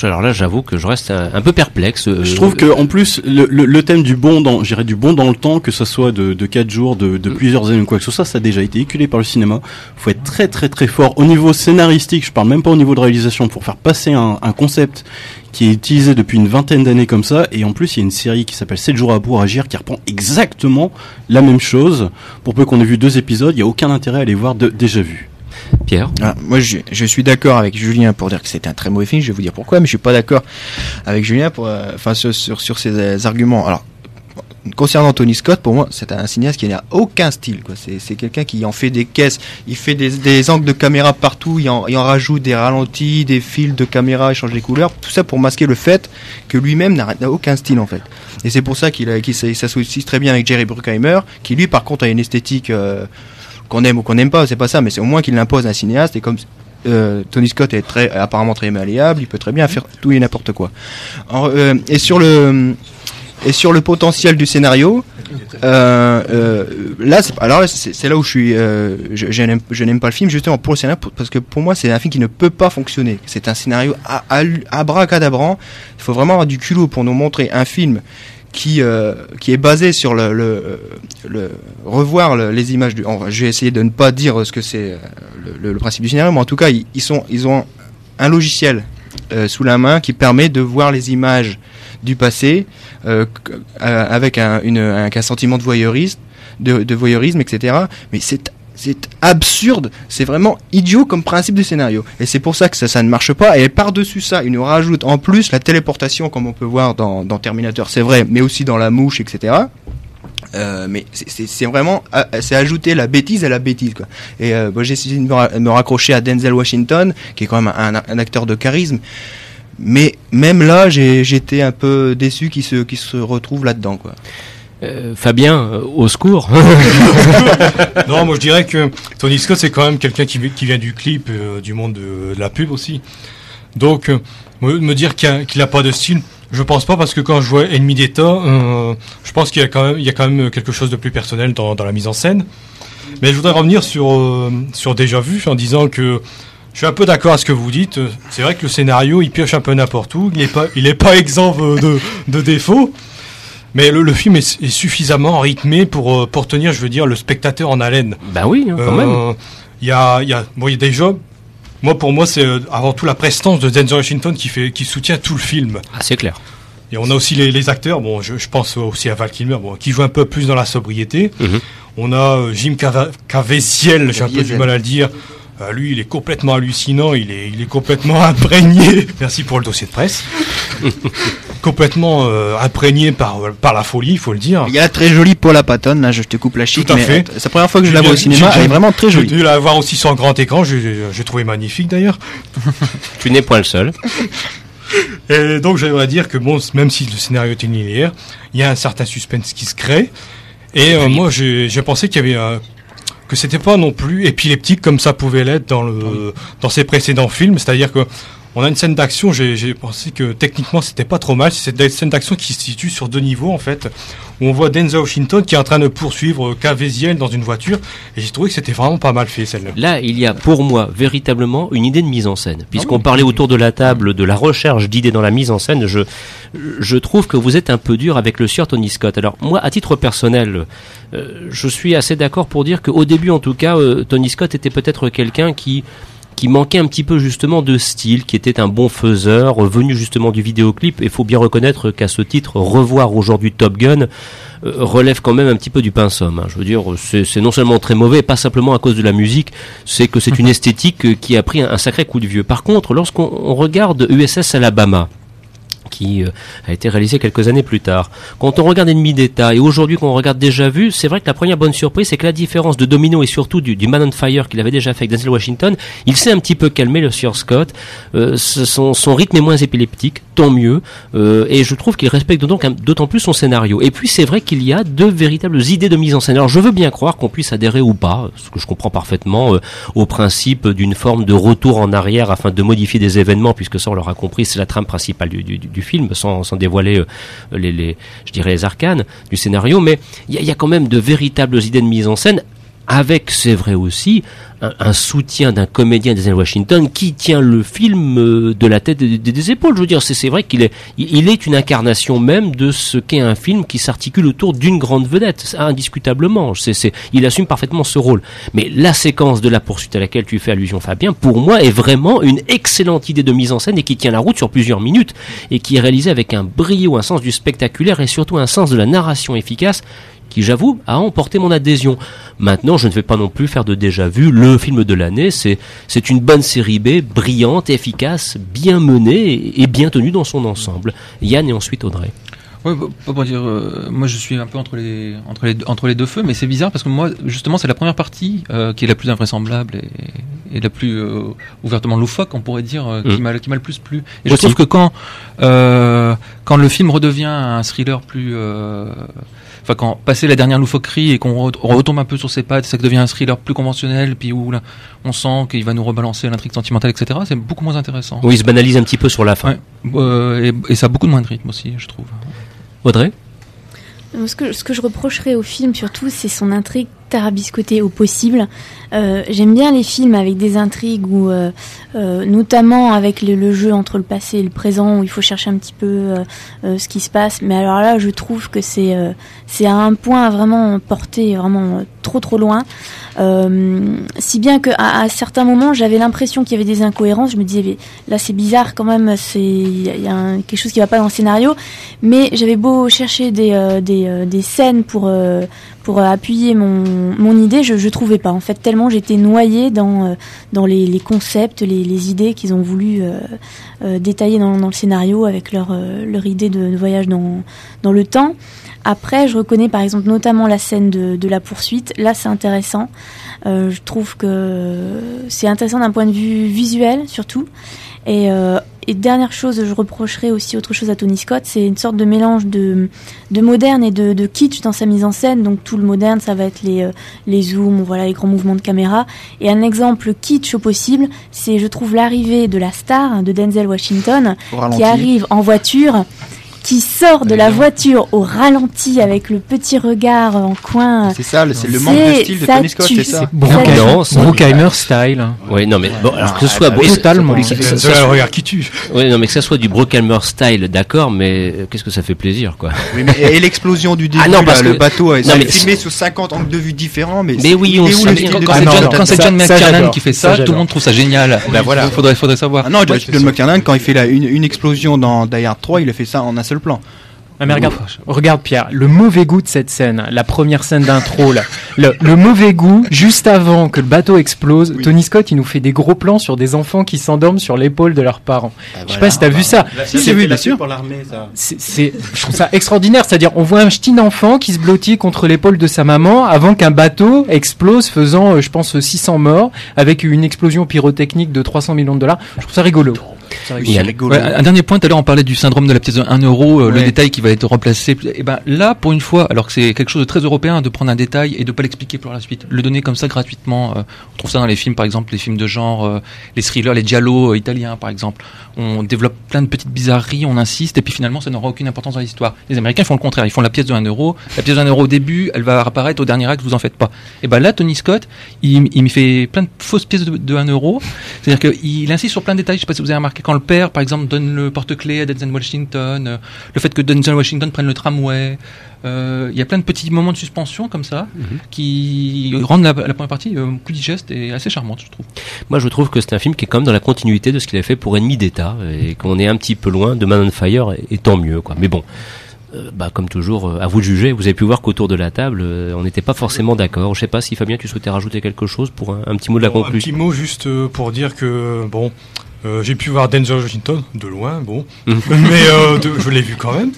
S1: alors là, j'avoue que je reste un, peu perplexe.
S5: Euh, je trouve que en plus le, le, thème du bon dans, j'irais du bon dans le temps, que ce soit de, de 4 jours, de, de mm. plusieurs années ou quoi que ce soit, ça a déjà été éculé par le cinéma. Faut être très très très fort au niveau scénaristique. Je parle même pas au niveau de réalisation pour faire passer un, un concept qui est utilisé depuis une vingtaine d'années comme ça, et en plus il y a une série qui s'appelle 7 jours à pour agir qui reprend exactement la même chose. Pour peu qu'on ait vu deux épisodes, il n'y a aucun intérêt à les voir de, déjà vus.
S3: Pierre ah, Moi, je, suis d'accord avec Julien pour dire que c'était un très mauvais film. Je vais vous dire pourquoi, mais je suis pas d'accord avec Julien pour, euh, sur, sur ses euh, arguments. Alors, concernant Tony Scott, pour moi, c'est un cinéaste qui n'a aucun style. C'est quelqu'un qui en fait des caisses, il fait des, angles de caméra partout, il en, rajoute des ralentis, des fils de caméra, il change les couleurs, tout ça pour masquer le fait que lui-même n'a aucun style en fait. Et c'est pour ça qu'il s'associe très bien avec Jerry Bruckheimer, qui lui par contre a une esthétique euh, qu'on aime ou qu'on n'aime pas, c'est pas ça, mais c'est au moins qu'il l'impose à un cinéaste. Et comme euh, Tony Scott est très, apparemment très malléable, il peut très bien faire tout et n'importe quoi. Euh, et sur le et sur le potentiel du scénario, euh, là, c'est là où je suis, euh, je, n'aime pas le film justement pour le scénario, parce que pour moi c'est un film qui ne peut pas fonctionner. C'est un scénario à, à, Il faut vraiment avoir du culot pour nous montrer un film qui qui est basé sur le, revoir les images du. je vais essayer de ne pas dire ce que c'est le, principe du scénario, mais en tout cas ils, sont ils ont un logiciel sous la main qui permet de voir les images du passé euh, euh, avec un, sentiment de voyeurisme, de voyeurisme, etc. Mais c'est c'est absurde, c'est vraiment idiot comme principe de scénario. Et c'est pour ça que ça, ne marche pas. Et par-dessus ça, il nous rajoute en plus la téléportation, comme on peut voir dans, Terminator, c'est vrai, mais aussi dans La Mouche, etc. Euh, mais c'est vraiment c'est ajouter la bêtise à la bêtise. Et euh, j'ai essayé de me, raccrocher à Denzel Washington qui est quand même un, acteur de charisme mais même là, j'étais un peu déçu qu'il se, retrouve là-dedans.
S1: Euh, Fabien, euh, au secours.
S8: non, moi je dirais que Tony Scott c'est quand même quelqu'un qui, qui, vient du clip, euh, du monde de, la pub aussi. Donc me, dire qu'il n'a pas de style, je pense pas parce que quand je vois Ennemi d'État, je pense qu'il y a quand même il y a quand même quelque chose de plus personnel dans, dans la mise en scène. Mais je voudrais revenir sur sur déjà vu en disant que je suis un peu d'accord à ce que vous dites. C'est vrai que le scénario, il pioche un peu n'importe où. Il n'est pas, il est pas exempt de, de défauts. Mais le, film est, suffisamment rythmé pour, euh, pour tenir, je veux dire, le spectateur en haleine.
S1: Ben oui, hein, quand même.
S8: Il y a, y, a, bon, y a déjà, moi pour moi, c'est euh, avant tout la prestance de Denzel Washington qui, fait, qui soutient tout le film.
S1: Ah, c'est clair.
S8: Et on a aussi les, les acteurs, bon, je, je, pense aussi à Val Kilmer, bon, qui joue un peu plus dans la sobriété. Mhm. On a euh, Jim Caviezel, j'ai un peu du mal à le dire, euh, lui, il est complètement hallucinant, il est, il est complètement imprégné. Merci pour le dossier de presse. complètement euh, imprégné par, par la folie, il faut le dire.
S3: Il y a très jolie Paula Patton, là, je te coupe la chic. Tout à fait. C'est la première fois que je la vois au cinéma, elle est vraiment très jolie.
S8: J'ai dû la voir aussi sur un grand écran, j'ai trouvé magnifique d'ailleurs.
S1: tu n'es point le seul.
S8: Et donc j'aimerais dire que bon, même si le scénario est linéaire, il y a un certain suspense qui se crée. Et euh, moi, j'ai pensé qu'il y avait que c'était pas non plus épileptique comme ça pouvait l'être dans le dans ses précédents films, c'est-à-dire que on a une scène d'action, j'ai pensé que techniquement c'était pas trop mal, c'est une scène d'action qui se situe sur deux niveaux en fait, où on voit Denzel Washington qui est en train de poursuivre Caviezel dans une voiture, et j'ai trouvé que c'était vraiment pas mal fait celle-là.
S1: Là, il y a pour moi véritablement une idée de mise en scène, puisqu'on ah parlait autour de la table de la recherche d'idées dans la mise en scène, je, je trouve que vous êtes un peu dur avec le sieur Tony Scott. Alors moi, à titre personnel, euh, je suis assez d'accord pour dire qu'au début en tout cas, euh, Tony Scott était peut-être quelqu'un qui qui manquait un petit peu justement de style, qui était un bon faiseur, venu justement du vidéoclip. Et il faut bien reconnaître qu'à ce titre, revoir aujourd'hui Top Gun euh, relève quand même un petit peu du pinceau. Hein. Je veux dire, c'est non seulement très mauvais, pas simplement à cause de la musique, c'est que c'est une esthétique qui a pris un, sacré coup de vieux. Par contre, lorsqu'on regarde USS Alabama, qui euh, a été réalisé quelques années plus tard. Quand on regarde Ennemi d'État et aujourd'hui qu'on regarde déjà vu, c'est vrai que la première bonne surprise, c'est que la différence de Domino et surtout du, Man on Fire qu'il avait déjà fait avec Denzel Washington, il s'est un petit peu calmé le Sir Scott. Euh, son, rythme est moins épileptique, tant mieux. Euh, et je trouve qu'il respecte d'autant plus son scénario. Et puis c'est vrai qu'il y a deux véritables idées de mise en scène. Alors je veux bien croire qu'on puisse adhérer ou pas, ce que je comprends parfaitement, au principe d'une forme de retour en arrière afin de modifier des événements, puisque ça on l'aura compris, c'est la trame principale du, du film, sans, sans dévoiler euh, les, les, je dirais les arcanes du scénario, mais il y, a quand même de véritables idées de mise en scène avec, c'est vrai aussi, un, soutien d'un comédien des Washington qui tient le film euh, de la tête et des, épaules. Je veux dire, c'est vrai qu'il est, il est une incarnation même de ce qu'est un film qui s'articule autour d'une grande vedette, indiscutablement. C'est, il assume parfaitement ce rôle. Mais la séquence de la poursuite à laquelle tu fais allusion, Fabien, pour moi, est vraiment une excellente idée de mise en scène et qui tient la route sur plusieurs minutes et qui est réalisée avec un brio, un sens du spectaculaire et surtout un sens de la narration efficace qui j'avoue a emporté mon adhésion. Maintenant, je ne vais pas non plus faire de déjà vu. Le film de l'année, c'est c'est une bonne série B, brillante, efficace, bien menée et bien tenue dans son ensemble. Yann et ensuite Audrey.
S7: Oui, pour dire, euh, moi je suis un peu entre les entre les entre les deux feux, mais c'est bizarre parce que moi justement c'est la première partie euh, qui est la plus invraisemblable et, et la plus euh, ouvertement loufoque, on pourrait dire, qui mm. m'a qui m'a le plus plu. Et je trouve que quand quand le film redevient un thriller plus enfin quand passer la dernière loufoquerie et qu'on retombe un peu sur ses pattes, ça devient un thriller plus conventionnel, puis où là, on sent qu'il va nous rebalancer l'intrigue sentimentale, etc. C'est beaucoup moins intéressant.
S1: Oui, il se banalise un petit peu sur la fin.
S7: Euh, et, et, ça a beaucoup de moins de rythme aussi, je trouve.
S1: Audrey?
S2: Ce que, ce que je reprocherais au film surtout, c'est son intrigue tarabiscotée au possible. Euh, J'aime bien les films avec des intrigues où, euh, euh, notamment avec le, jeu entre le passé et le présent, où il faut chercher un petit peu ce qui se passe. Mais alors là, je trouve que c'est à un point vraiment porté vraiment trop trop loin. si bien que à certains moments, j'avais l'impression qu'il y avait des incohérences. Je me disais, là c'est bizarre quand même, c'est il y a quelque chose qui va pas dans le scénario. Mais j'avais beau chercher des des, des scènes pour pour appuyer mon, mon idée, je ne trouvais pas. En fait, tellement j'étais noyée dans, euh, dans les, les concepts, les, idées qu'ils ont voulu euh, euh, détailler dans, le scénario avec leur, leur idée de, voyage dans, dans le temps. Après, je reconnais par exemple notamment la scène de, de la poursuite. Là, c'est intéressant. je trouve que c'est intéressant d'un point de vue visuel surtout. Et, euh, et dernière chose, je reprocherais aussi autre chose à Tony Scott, c'est une sorte de mélange de, de moderne et de, de, kitsch dans sa mise en scène. Donc tout le moderne, ça va être les, euh, les zooms, voilà, les grands mouvements de caméra. Et un exemple kitsch au possible, c'est je trouve l'arrivée de la star de Denzel Washington qui arrive en voiture qui sort de la voiture au ralenti avec le petit regard en coin.
S3: C'est ça, c'est le manque de style de Tony Scott, c'est ça.
S4: Bruckheimer style.
S1: Oui, non mais bon, alors que ce soit
S8: totalement. C'est un regard qui tue.
S1: Oui, non mais que ça soit du Bruckheimer style, d'accord, mais euh, qu'est-ce que ça fait plaisir, quoi.
S3: Oui, mais et l'explosion du début, ah non, parce que... le bateau, c'est filmé sous 50 angles de vue différents, mais.
S1: Mais oui, on sait
S7: quand c'est John McTiernan qui fait ça, tout le monde trouve ça génial. Ben voilà, faudrait, faudrait savoir.
S3: Ah non, John McTiernan, quand il fait une explosion dans Die Hard 3, il a fait ça en un seul plan.
S4: Ah, mais regarde, regarde Pierre, le mauvais goût de cette scène, la première scène d'intro, le, le, mauvais goût, juste avant que le bateau explose, Tony Scott, il nous fait des gros plans sur des enfants qui s'endorment sur l'épaule de leurs parents. Ah, je sais pas si t'as vu ça.
S3: J'ai vu, bien sûr. Pour l'armée,
S4: ça. C'est, je trouve ça extraordinaire, c'est-à-dire, on voit un petit enfant qui se blottit contre l'épaule de sa maman avant qu'un bateau explose, faisant, euh, je pense, 600 morts, avec une explosion pyrotechnique de 300 millions de dollars. Je trouve ça rigolo
S7: un dernier point, tout à l'heure on parlait du syndrome de la pièce de 1 euro, euh, le détail qui va être replacé. Et eh ben là, pour une fois, alors que c'est quelque chose de très européen de prendre un détail et de pas l'expliquer pour la suite, le donner comme ça gratuitement. Euh, on trouve ça dans les films, par exemple, les films de genre, euh, les thrillers, les giallo italiens, par exemple. On développe plein de petites bizarreries, on insiste, et puis finalement ça n'aura aucune importance dans l'histoire. Les Américains font le contraire, ils font la pièce de 1 euro. La pièce de 1 euro au début, elle va apparaître au dernier acte, vous en faites pas. Et ben là, Tony Scott, il, il me fait plein de fausses pièces de, de 1 euro. C'est-à-dire qu'il insiste sur plein de détails. Je sais pas si vous avez remarqué quand le père, par exemple, donne le porte-clés à Denzel Washington, euh, le fait que Denzel Washington prenne le tramway. Euh, il y a plein de petits moments de suspension comme ça mhm. qui rendent la, première partie euh, plus digeste et assez charmante, je trouve.
S1: Moi, je trouve que c'est un film qui est quand même dans la continuité de ce qu'il a fait pour Ennemi d'État et qu'on est un petit peu loin de Man on Fire et, tant mieux, quoi. Mais bon. bah, comme toujours, à vous de juger. Vous avez pu voir qu'autour de la table, on n'était pas forcément d'accord. Je sais pas si Fabien, tu souhaitais rajouter quelque chose pour un, petit mot de la conclusion.
S8: Un petit mot juste pour dire que bon, euh, j'ai pu voir Denzel Washington de loin, bon, mhm. mais euh, je l'ai vu quand même.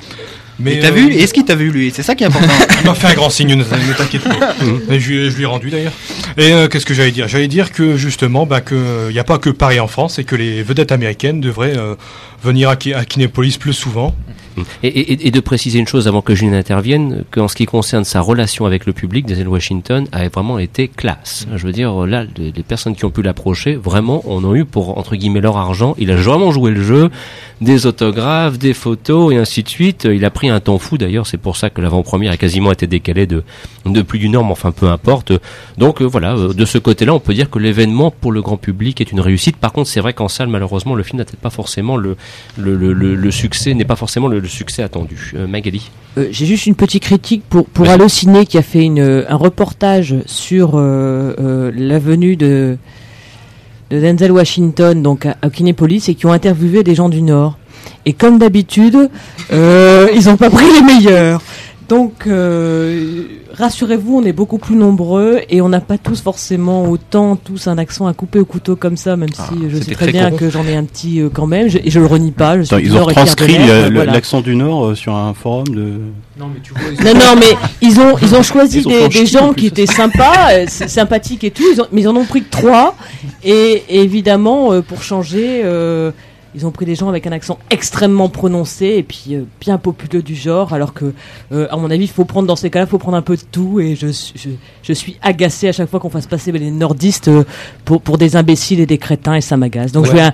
S3: Mais t'as vu Est-ce qu'il t'a vu lui? C'est ça qui est important.
S8: il m'a fait un grand signe, ne, t'inquiète pas. Mhm. je, je lui ai rendu d'ailleurs. Et euh, qu'est-ce que j'allais dire? J'allais dire que justement, bah, que il n'y a pas que Paris en France et que les vedettes américaines devraient venir à, à Kinépolis plus souvent
S1: Et, de préciser une chose avant que Julien intervienne, qu'en ce qui concerne sa relation avec le public, Denzel Washington a vraiment été classe. Je veux dire, là, les personnes qui ont pu l'approcher, vraiment, on a eu pour, entre guillemets, leur argent. Il a vraiment joué le jeu, des autographes, des photos et ainsi de suite. Il a pris un temps fou d'ailleurs, c'est pour ça que l'avant-première a quasiment été décalée de, de plus d'une heure, mais enfin peu importe. Donc euh, voilà, euh, de ce côté-là, on peut dire que l'événement pour le grand public est une réussite. Par contre, c'est vrai qu'en salle, malheureusement, le film n'a peut-être pas forcément le, le, le, le, succès, n'est pas forcément le, succès attendu. Euh, Magali
S6: J'ai juste une petite critique pour, pour Allociné qui a fait une, un reportage sur la venue de de Denzel Washington, donc à, à Kinépolis, et qui ont interviewé des gens du Nord. Et comme d'habitude, euh, ils n'ont pas pris les meilleurs. Donc, euh, rassurez-vous, on est beaucoup plus nombreux et on n'a pas tous forcément autant tous un accent à couper au couteau comme ça, même ah, si je sais très, bien que j'en ai un petit euh, quand même. et je le renie pas.
S5: ils ont transcrit l'accent du Nord sur un forum de.
S6: Non mais, tu vois, non, non, mais ils ont ils ont choisi des, gens qui étaient sympas, sympathiques et tout, mais ils en ont pris que trois. Et, évidemment, pour changer. Ils ont pris des gens avec un accent extrêmement prononcé et puis euh, bien populeux du genre, alors que, euh, à mon avis, il faut prendre dans ces cas-là, il faut prendre un peu de tout. Et je, je, je suis agacé à chaque fois qu'on fasse passer les nordistes euh, pour, pour des imbéciles et des crétins et ça m'agace. Donc je vais un,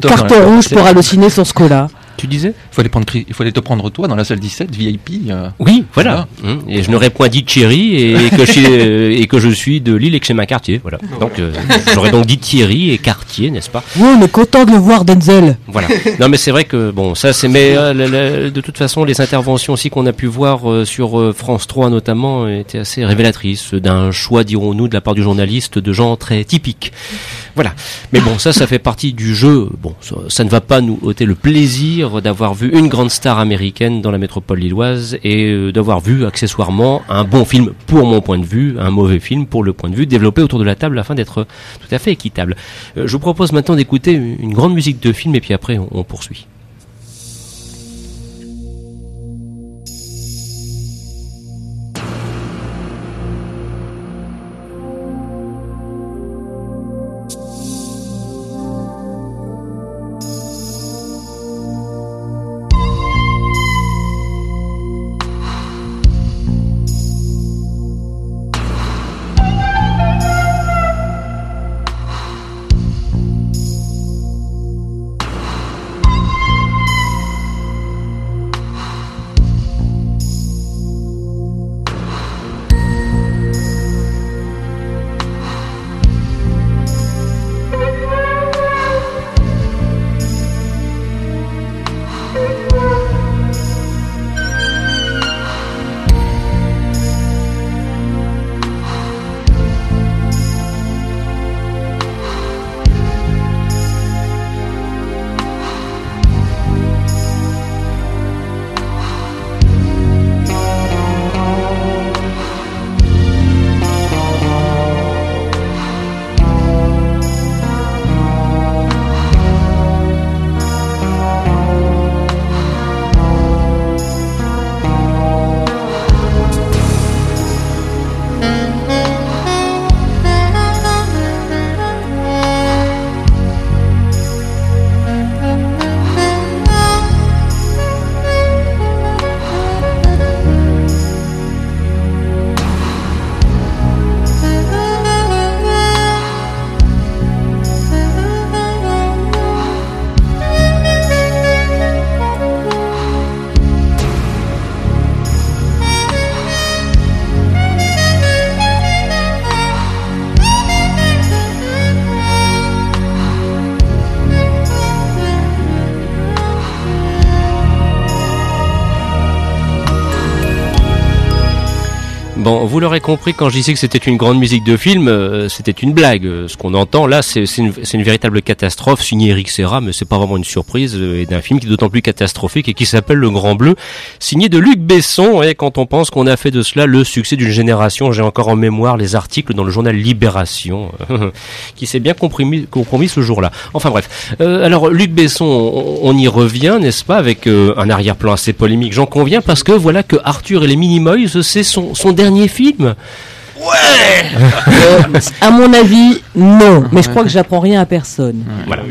S6: carton rouge pour halluciner sur ce coup-là.
S7: Tu disais Il fallait, prendre, il fallait te prendre toi dans la salle 17, VIP.
S1: Euh. Oui, voilà. Mmh. Et je n'aurais point dit Thierry et que, je, euh, et que je suis de Lille et que c'est ma quartier. Voilà. Donc euh, j'aurais donc dit Thierry et quartier, n'est-ce pas?
S6: Oui, mais content de le voir, Denzel.
S1: Voilà. Non, mais c'est vrai que bon, ça c'est. Mais de toute façon, les interventions aussi qu'on a pu voir sur France 3 notamment étaient assez révélatrices d'un choix, dirons-nous, de la part du journaliste de gens très typiques. Voilà. Mais bon, ça, ça fait partie du jeu. Bon, ça, ne va pas nous ôter le plaisir d'avoir vu une grande star américaine dans la métropole lilloise et euh, d'avoir vu accessoirement un bon film pour mon point de vue, un mauvais film pour le point de vue, développé autour de la table afin d'être tout à fait équitable. Euh, je vous propose maintenant d'écouter une grande musique de film et puis après on poursuit. L'aurez compris, quand je disais que c'était une grande musique de film, euh, c'était une blague. Euh, ce qu'on entend là, c'est une, véritable catastrophe signée Eric Serra, mais c'est pas vraiment une surprise, euh, et d'un film qui est d'autant plus catastrophique et qui s'appelle Le Grand Bleu, signé de Luc Besson. Et quand on pense qu'on a fait de cela le succès d'une génération, j'ai encore en mémoire les articles dans le journal Libération, qui s'est bien compromis, compromis ce jour-là. Enfin bref. alors Luc Besson, on, y revient, n'est-ce pas, avec un arrière-plan assez polémique, j'en conviens, parce que voilà que Arthur et les Minimoys, c'est son dernier film. людьми.
S6: Ouais euh, À mon avis, non. Mais je crois que j'apprends rien à personne. Voilà.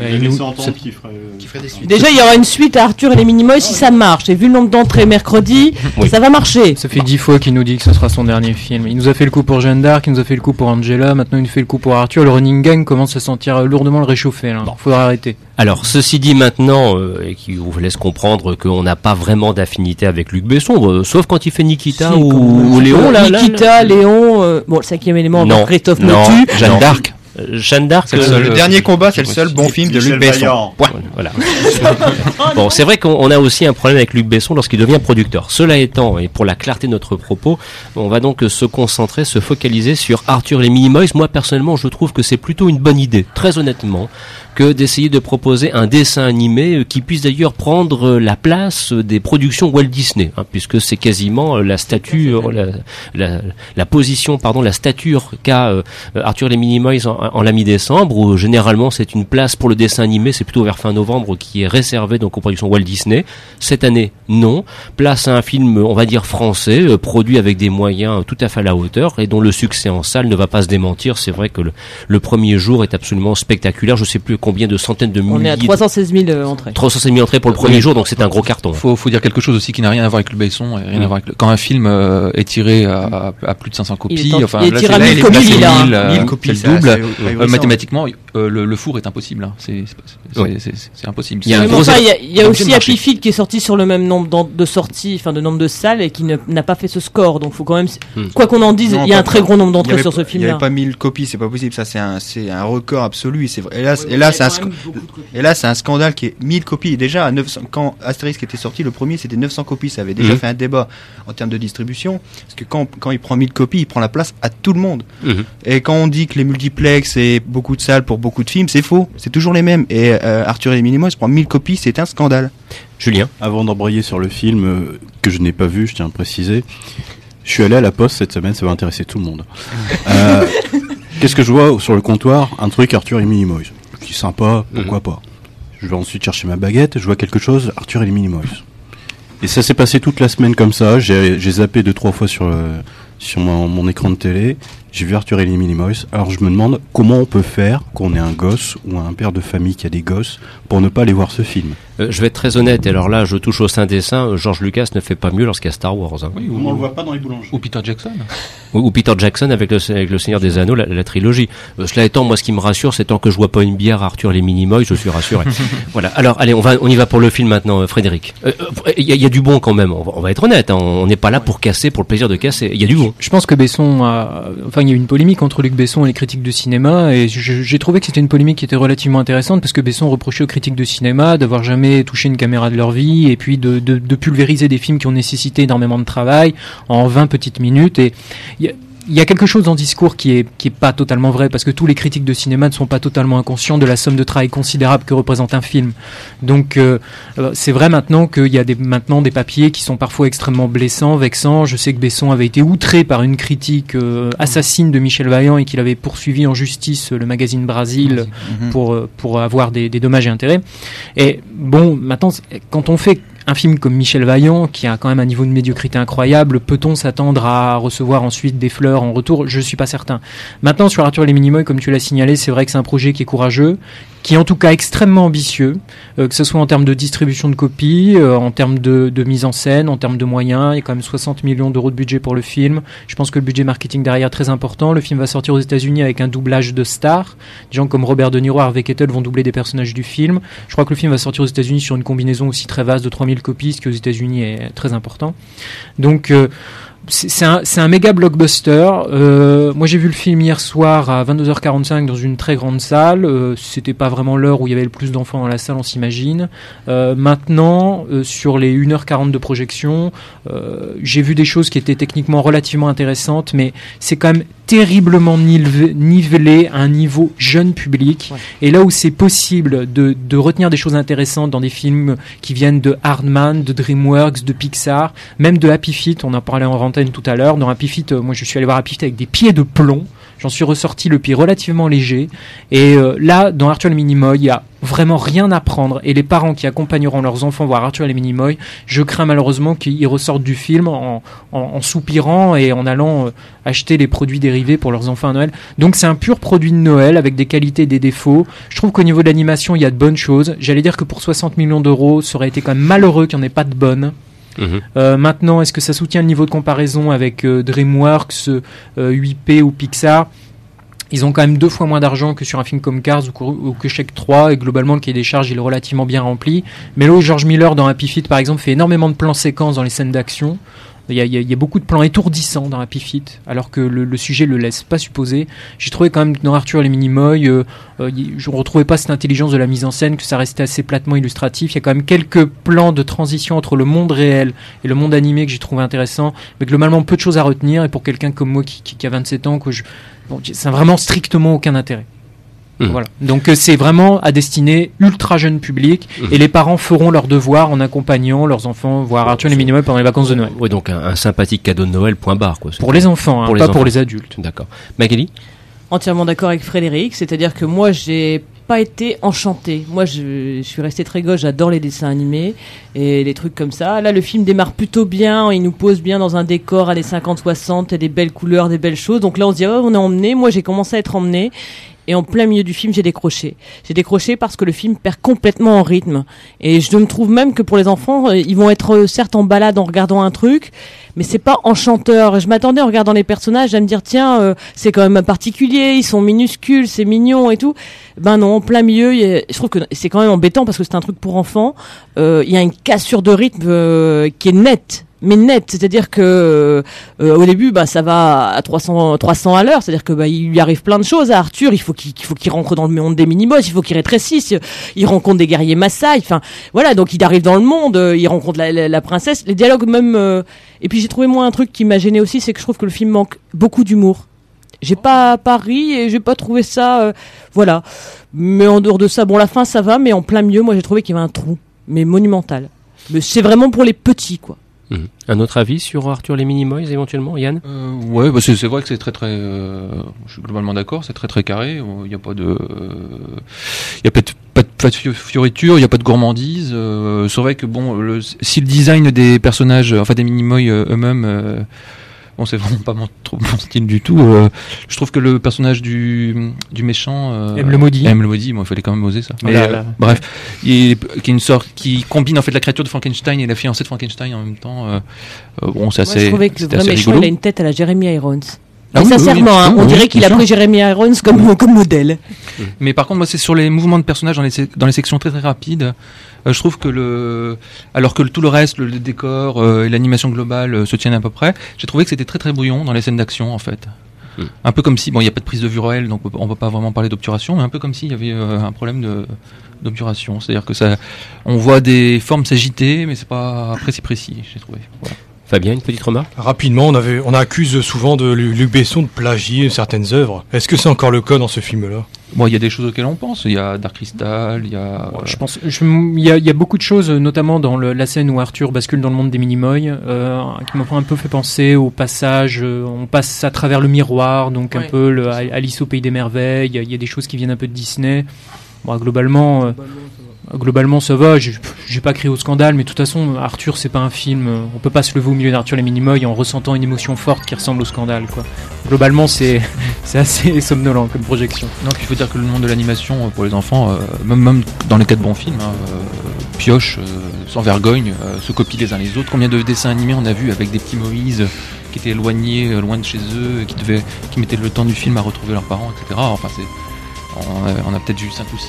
S6: Déjà, il y aura une suite à Arthur et les Minimoys si ça marche. J'ai vu le nombre d'entrées mercredi, ça va marcher.
S4: Ça fait dix fois qu'il nous dit que ce sera son dernier film. Il nous a fait le coup pour Jeanne d'Arc, il nous a fait le coup pour Angela, maintenant il nous fait le coup pour Arthur. Le running gang commence à sentir lourdement le réchauffer. Il faudra arrêter.
S1: Alors, ceci dit maintenant, euh, et qui vous laisse comprendre qu'on n'a pas vraiment d'affinité avec Luc Besson, euh, sauf quand il fait Nikita ou, Léon.
S6: Là, Nikita, Léon, euh, bon, le cinquième élément, non, Christophe non,
S1: Jeanne d'Arc. Jeanne d'Arc.
S3: Le, dernier combat, c'est le seul bon film de Luc Besson.
S1: Voilà. bon, c'est vrai qu'on a aussi un problème avec Luc Besson lorsqu'il devient producteur. Cela étant, et pour la clarté de notre propos, on va donc se concentrer, se focaliser sur Arthur et les Minimoys. Moi, personnellement, je trouve que c'est plutôt une bonne idée, très honnêtement que d'essayer de proposer un dessin animé euh, qui puisse d'ailleurs prendre euh, la place des productions Walt Disney, hein, puisque c'est quasiment euh, la stature, la, la, position, pardon, la stature qu'a Arthur les Minimoys en, en la mi-décembre, où généralement c'est une place pour le dessin animé, c'est plutôt vers fin novembre qui est réservé donc aux productions Walt Disney. Cette année, non. Place à un film, on va dire français, produit avec des moyens tout à fait à la hauteur et dont le succès en salle ne va pas se démentir. C'est vrai que le, le premier jour est absolument spectaculaire. Je sais plus combien de centaines de milliers. On
S6: est à 316 000 euh, entrées.
S1: 316 000 entrées pour le premier jour, donc c'est un gros carton.
S7: Faut, faut dire quelque chose aussi qui n'a rien à voir avec le Besson, rien à voir avec quand un film euh, est tiré à, à, plus de 500 copies,
S6: enfin il est tiré à 1000 copies, 1000,
S7: 1000 copies, c'est le double. Euh, mathématiquement, le, le, four est impossible. Hein. C'est impossible.
S6: Il y a, il y a, aussi Happy Feet qui est sorti sur le même nombre de sorties, enfin de nombre de salles et qui n'a pas fait ce score. Donc faut quand même, mm. quoi qu'on en dise, il y a un très gros nombre d'entrées sur ce film-là.
S3: Il n'y avait pas 1000 copies, c'est pas possible. Ça c'est un record absolu. Et là, et là, c'est un et là, c'est un scandale qui est 1000 copies. Déjà, à 900, quand Asterisk était sorti, le premier, c'était 900 copies. Ça avait déjà mhm. fait un débat en termes de distribution. Parce que quand, quand il prend 1000 copies, il prend la place à tout le monde. Mhm. Et quand on dit que les multiplex et beaucoup de salles pour beaucoup de films, c'est faux. C'est toujours les mêmes. Et euh, Arthur et les Minimoys prend 1000 copies, c'est un scandale.
S1: Julien
S5: Avant d'embrayer sur le film, euh, que je n'ai pas vu, je tiens à préciser, je suis allé à la poste cette semaine, ça va intéresser tout le monde. Euh, qu'est-ce que je vois sur le comptoir? Un truc Arthur et Minimoys qui sympa, pourquoi mhm. pas. Je vais ensuite chercher ma baguette, je vois quelque chose, Arthur et les Minimoys. Et ça s'est passé toute la semaine comme ça, j'ai zappé deux trois fois sur, sur mon, écran de télé, j'ai vu Arthur et les Minimoys. Alors je me demande comment on peut faire qu'on ait un gosse ou un père de famille qui a des gosses pour ne pas aller voir ce film.
S1: Euh, je vais être très honnête, et alors là je touche au sein dessin, euh, George Lucas ne fait pas mieux lorsqu'il y a Star Wars.
S8: Hein. Oui, on ne le voit pas dans les boulangeries.
S7: Ou Peter Jackson.
S1: Ou, Peter Jackson avec le, avec le Seigneur des Anneaux, la, trilogie. Euh, cela étant, moi ce qui me rassure, c'est tant que je vois pas une bière Arthur et les Minimoys, je suis rassuré. voilà. Alors allez, on va, on y va pour le film maintenant, Frédéric. Il y, a du bon quand même. On va, être honnête. Hein. on n'est pas là pour casser, pour le plaisir de casser. Il y a du bon.
S4: Je pense que Besson a, enfin il y a eu une polémique entre Luc Besson et les critiques de cinéma, et j'ai trouvé que c'était une polémique qui était relativement intéressante parce que Besson reprochait aux critiques de cinéma d'avoir jamais touché une caméra de leur vie et puis de, pulvériser des films qui ont nécessité énormément de travail en 20 petites minutes. Et quelque chose dans le discours qui est qui est pas totalement vrai parce que tous les critiques de cinéma ne sont pas totalement inconscients de la somme de travail considérable que représente un film. Donc euh, euh, c'est vrai maintenant qu'il y a des maintenant des papiers qui sont parfois extrêmement blessants, vexants. Je sais que Besson avait été outré par une critique euh, assassine de Michel Vaillant et qu'il avait poursuivi en justice le magazine Brasil mhm. pour pour avoir des, des dommages et intérêts. Et bon, maintenant quand on fait un film comme Michel Vaillant, qui a quand même un niveau de médiocrité incroyable, peut-on s'attendre à recevoir ensuite des fleurs en retour? Je ne suis pas certain. Maintenant, sur Arthur les Minimoy, comme tu l'as signalé, c'est vrai que c'est un projet qui est courageux, qui est en tout cas extrêmement ambitieux, euh, que ce soit en termes de distribution de copies, euh, en termes de, de, mise en scène, en termes de moyens. Il y a quand même 60 millions d'euros de budget pour le film. Je pense que le budget marketing derrière est très important. Le film va sortir aux États-Unis avec un doublage de stars. Des gens comme Robert De Niro, Harvey Keitel vont doubler des personnages du film. Je crois que le film va sortir aux États-Unis sur une combinaison aussi très vaste de 3000 copies, ce qui aux États-Unis est très important. Donc euh, c'est un, un, méga blockbuster. Euh, moi, j'ai vu le film hier soir à 22h45 dans une très grande salle. Euh, C'était pas vraiment l'heure où il y avait le plus d'enfants dans la salle, on s'imagine. Euh, maintenant, euh, sur les 1h40 de projection, j'ai vu des choses qui étaient techniquement relativement intéressantes, mais c'est quand même terriblement nivelé à un niveau jeune public. Et là où c'est possible de, de, retenir des choses intéressantes dans des films qui viennent de Hardman, de DreamWorks, de Pixar, même de Happy Feet, on en parlait en tout à l'heure. Dans Happy Feet, euh, moi je suis allé voir Happy Feet avec des pieds de plomb J'en suis ressorti le pied relativement léger. Et euh, là, dans Arthur et les Minimoy, il y a vraiment rien à prendre. Et les parents qui accompagneront leurs enfants voir Arthur et les Minimoy, je crains malheureusement qu'ils ressortent du film en, soupirant et en allant euh, acheter les produits dérivés pour leurs enfants à Noël. Donc c'est un pur produit de Noël avec des qualités et des défauts. Je trouve qu'au niveau de l'animation, il y a de bonnes choses. J'allais dire que pour 60 millions d'euros, ça aurait été quand même malheureux qu'il n'y en ait pas de bonnes. Mhm. Euh, maintenant, est-ce que ça soutient le niveau de comparaison avec euh, DreamWorks, 8P euh, ou Pixar? Ils ont quand même deux fois moins d'argent que sur un film comme Cars ou, que Check 3 et globalement le cahier des charges il est relativement bien rempli. Mais là George Miller dans Happy Feet par exemple fait énormément de plans séquences dans les scènes d'action. Il y, a, beaucoup de plans étourdissants dans Happy Feet, alors que le, le sujet le laisse pas supposer. J'ai trouvé quand même dans Arthur et les Minimoy, euh, euh, je ne retrouvais pas cette intelligence de la mise en scène, que ça restait assez platement illustratif. Il y a quand même quelques plans de transition entre le monde réel et le monde animé que j'ai trouvé intéressant, mais globalement peu de choses à retenir. Et pour quelqu'un comme moi qui, qui, a 27 ans, que je, bon, ça n'a vraiment strictement aucun intérêt. Mmh. Voilà. Donc euh, c'est vraiment à destiner ultra jeune public mmh. et les parents feront leur devoir en accompagnant leurs enfants voir Arthur les Minimoy pendant les vacances de Noël.
S1: Oui, donc un, sympathique cadeau de Noël point barre quoi.
S4: Pour les enfants, hein, pas pour les adultes.
S1: D'accord. Magali?
S6: Entièrement d'accord avec Frédéric, c'est-à-dire que moi j'ai pas été enchantée. Moi je, je suis restée très gauche, j'adore les dessins animés et les trucs comme ça. Là le film démarre plutôt bien, il nous pose bien dans un décor à des 50-60, des belles couleurs, des belles choses. Donc là on se dit oh, on est emmené, moi j'ai commencé à être emmené et en plein milieu du film, j'ai décroché. J'ai décroché parce que le film perd complètement en rythme. Et je me trouve même que pour les enfants, euh, ils vont être euh, certes en balade en regardant un truc, mais c'est pas enchanteur. Je m'attendais en regardant les personnages à me dire tiens, euh, c'est quand même particulier, ils sont minuscules, c'est mignon et tout. Ben non, en plein milieu, je trouve que c'est quand même embêtant parce que c'est un truc pour enfants. Il y a une cassure de rythme qui est nette mais net, c'est-à-dire que euh, au début, bah ça va à 300 300 à l'heure, c'est-à-dire que bah il lui arrive plein de choses à Arthur. Il faut qu'il faut qu'il rentre dans le monde des minimos, il faut qu'il rétrécisse. Il rencontre des guerriers Maasai. Enfin voilà, donc il arrive dans le monde, euh, il rencontre la, princesse. Les dialogues même. Euh, et puis j'ai trouvé moi un truc qui m'a gêné aussi, c'est que je trouve que le film manque beaucoup d'humour. J'ai pas pas ri et j'ai pas trouvé ça. voilà. Mais en dehors de ça, bon la fin ça va, mais en plein milieu, moi j'ai trouvé qu'il y avait un trou, mais monumental. Mais c'est vraiment pour les petits quoi.
S1: Mhm. Un autre avis sur Arthur les Minimoys éventuellement, Yann?
S7: Euh, Ouais, bah c'est vrai que c'est très très. Euh, je suis globalement d'accord, c'est très très carré. Il n'y a pas de, il y a pas de, pas de, fioriture, il n'y a pas de gourmandise. Euh, c'est vrai que bon, si le design des personnages, enfin des Minimoys eux-mêmes Bon, c'est vraiment pas mon, trop mon style du tout. Euh, je trouve que le personnage du, du méchant.
S4: Euh, M le maudit.
S7: M le maudit, bon, il fallait quand même oser ça. Mais, euh, bref, il, qui est une sorte qui combine en fait la créature de Frankenstein et la fiancée de Frankenstein en même temps. Euh, bon, c'est assez.
S6: je trouvais que le vrai méchant, il a une tête à la Jeremy Irons. Ah sincèrement, hein, on dirait qu'il a pris Jeremy Irons comme, comme modèle.
S7: Mais par contre, moi, c'est sur les mouvements de personnages dans les, dans les sections très très rapides. Euh, je trouve que le, alors que tout le reste, le, décor euh, et l'animation globale euh, se tiennent à peu près, j'ai trouvé que c'était très très brouillon dans les scènes d'action en fait. Hmm. Un peu comme si, bon, il n'y a pas de prise de vue réelle, donc on ne peut pas vraiment parler d'obturation, mais un peu comme s'il y avait un problème d'obturation, c'est-à-dire que ça, on voit des formes s'agiter, mais c'est pas précis précis, j'ai trouvé. Voilà.
S1: Fabien, une petite remarque
S8: Rapidement, on, avait, on accuse souvent de Luc Besson de plagier certaines œuvres. Est-ce que c'est encore le cas dans ce film-là?
S7: Bon, il y a des choses auxquelles on pense. Il y a Dark Crystal, il y a.
S4: Je pense, il, y a, beaucoup de choses, notamment dans la scène où Arthur bascule dans le monde des Minimoy, euh, qui m'ont un peu fait penser au passage. Euh, on passe à travers le miroir, donc un peu le, Alice au pays des merveilles. Il y, a, des choses qui viennent un peu de Disney. Bon, globalement, euh, globalement ça va, j'ai pas crié au scandale, mais de toute façon, Arthur c'est pas un film, on peut pas se lever au milieu d'Arthur les Minimoy en ressentant une émotion forte qui ressemble au scandale, quoi. Globalement, c'est assez somnolent comme projection.
S7: Non, il faut dire que le monde de l'animation euh, pour les enfants, euh, même, même dans les cas de bons films, hein, euh, pioche, sans vergogne, se copient les uns les autres. Combien de dessins animés on a vu avec des petits Moïse qui étaient éloignés, loin de chez eux, qui, devaient, qui mettaient le temps du film à retrouver leurs parents, etc. Enfin, c'est, on a, peut-être vu 5 ou 6.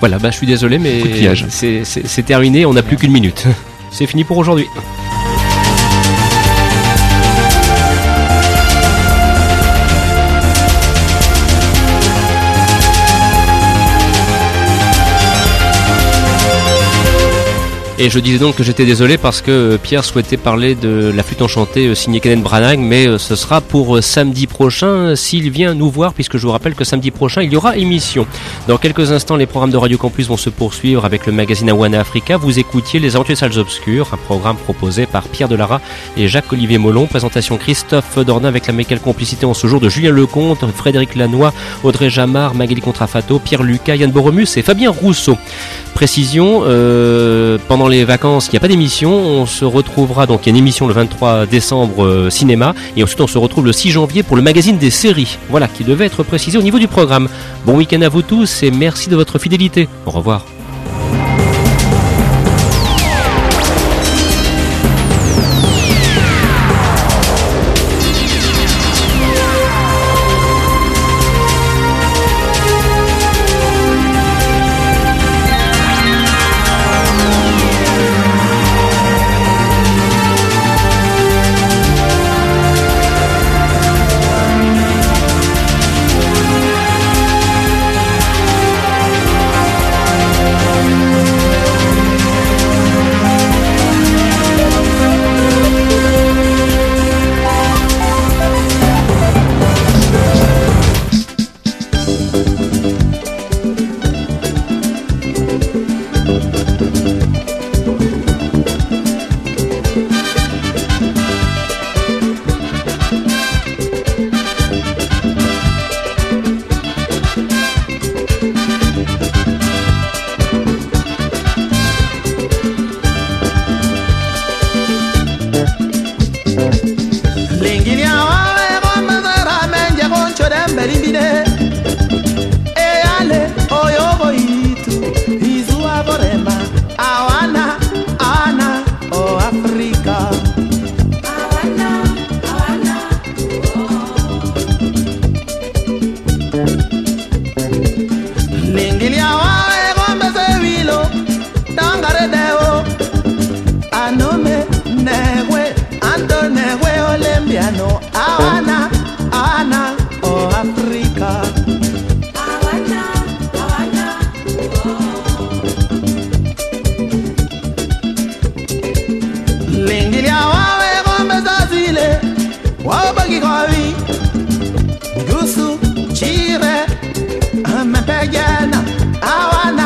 S1: Voilà, bah, je suis désolé, mais c'est terminé, on n'a plus qu'une minute. C'est fini pour aujourd'hui. Et je disais donc que j'étais désolé parce que Pierre souhaitait parler de la flûte enchantée signée Kenneth Branagh, mais ce sera pour samedi prochain s'il vient nous voir, puisque je vous rappelle que samedi prochain il y aura émission. Dans quelques instants, les programmes de Radio Campus vont se poursuivre avec le magazine Awana Africa. Vous écoutiez Les Aventures Salles Obscures, un programme proposé par Pierre Delara et Jacques-Olivier Molon. Présentation Christophe Dornin avec la mécanique complicité en ce jour de Julien Lecomte, Frédéric Lanois, Audrey Jamard, Magali Contrafato, Pierre Lucas, Yann Boromus et Fabien Rousseau. Précision, euh, les vacances, il n'y a pas d'émission. On se retrouvera, donc il y a une émission le 23 décembre euh, cinéma, et ensuite on se retrouve le 6 janvier pour le magazine des séries. Voilà, qui devait être précisé au niveau du programme. Bon week-end à vous tous et merci de votre fidélité. Au revoir.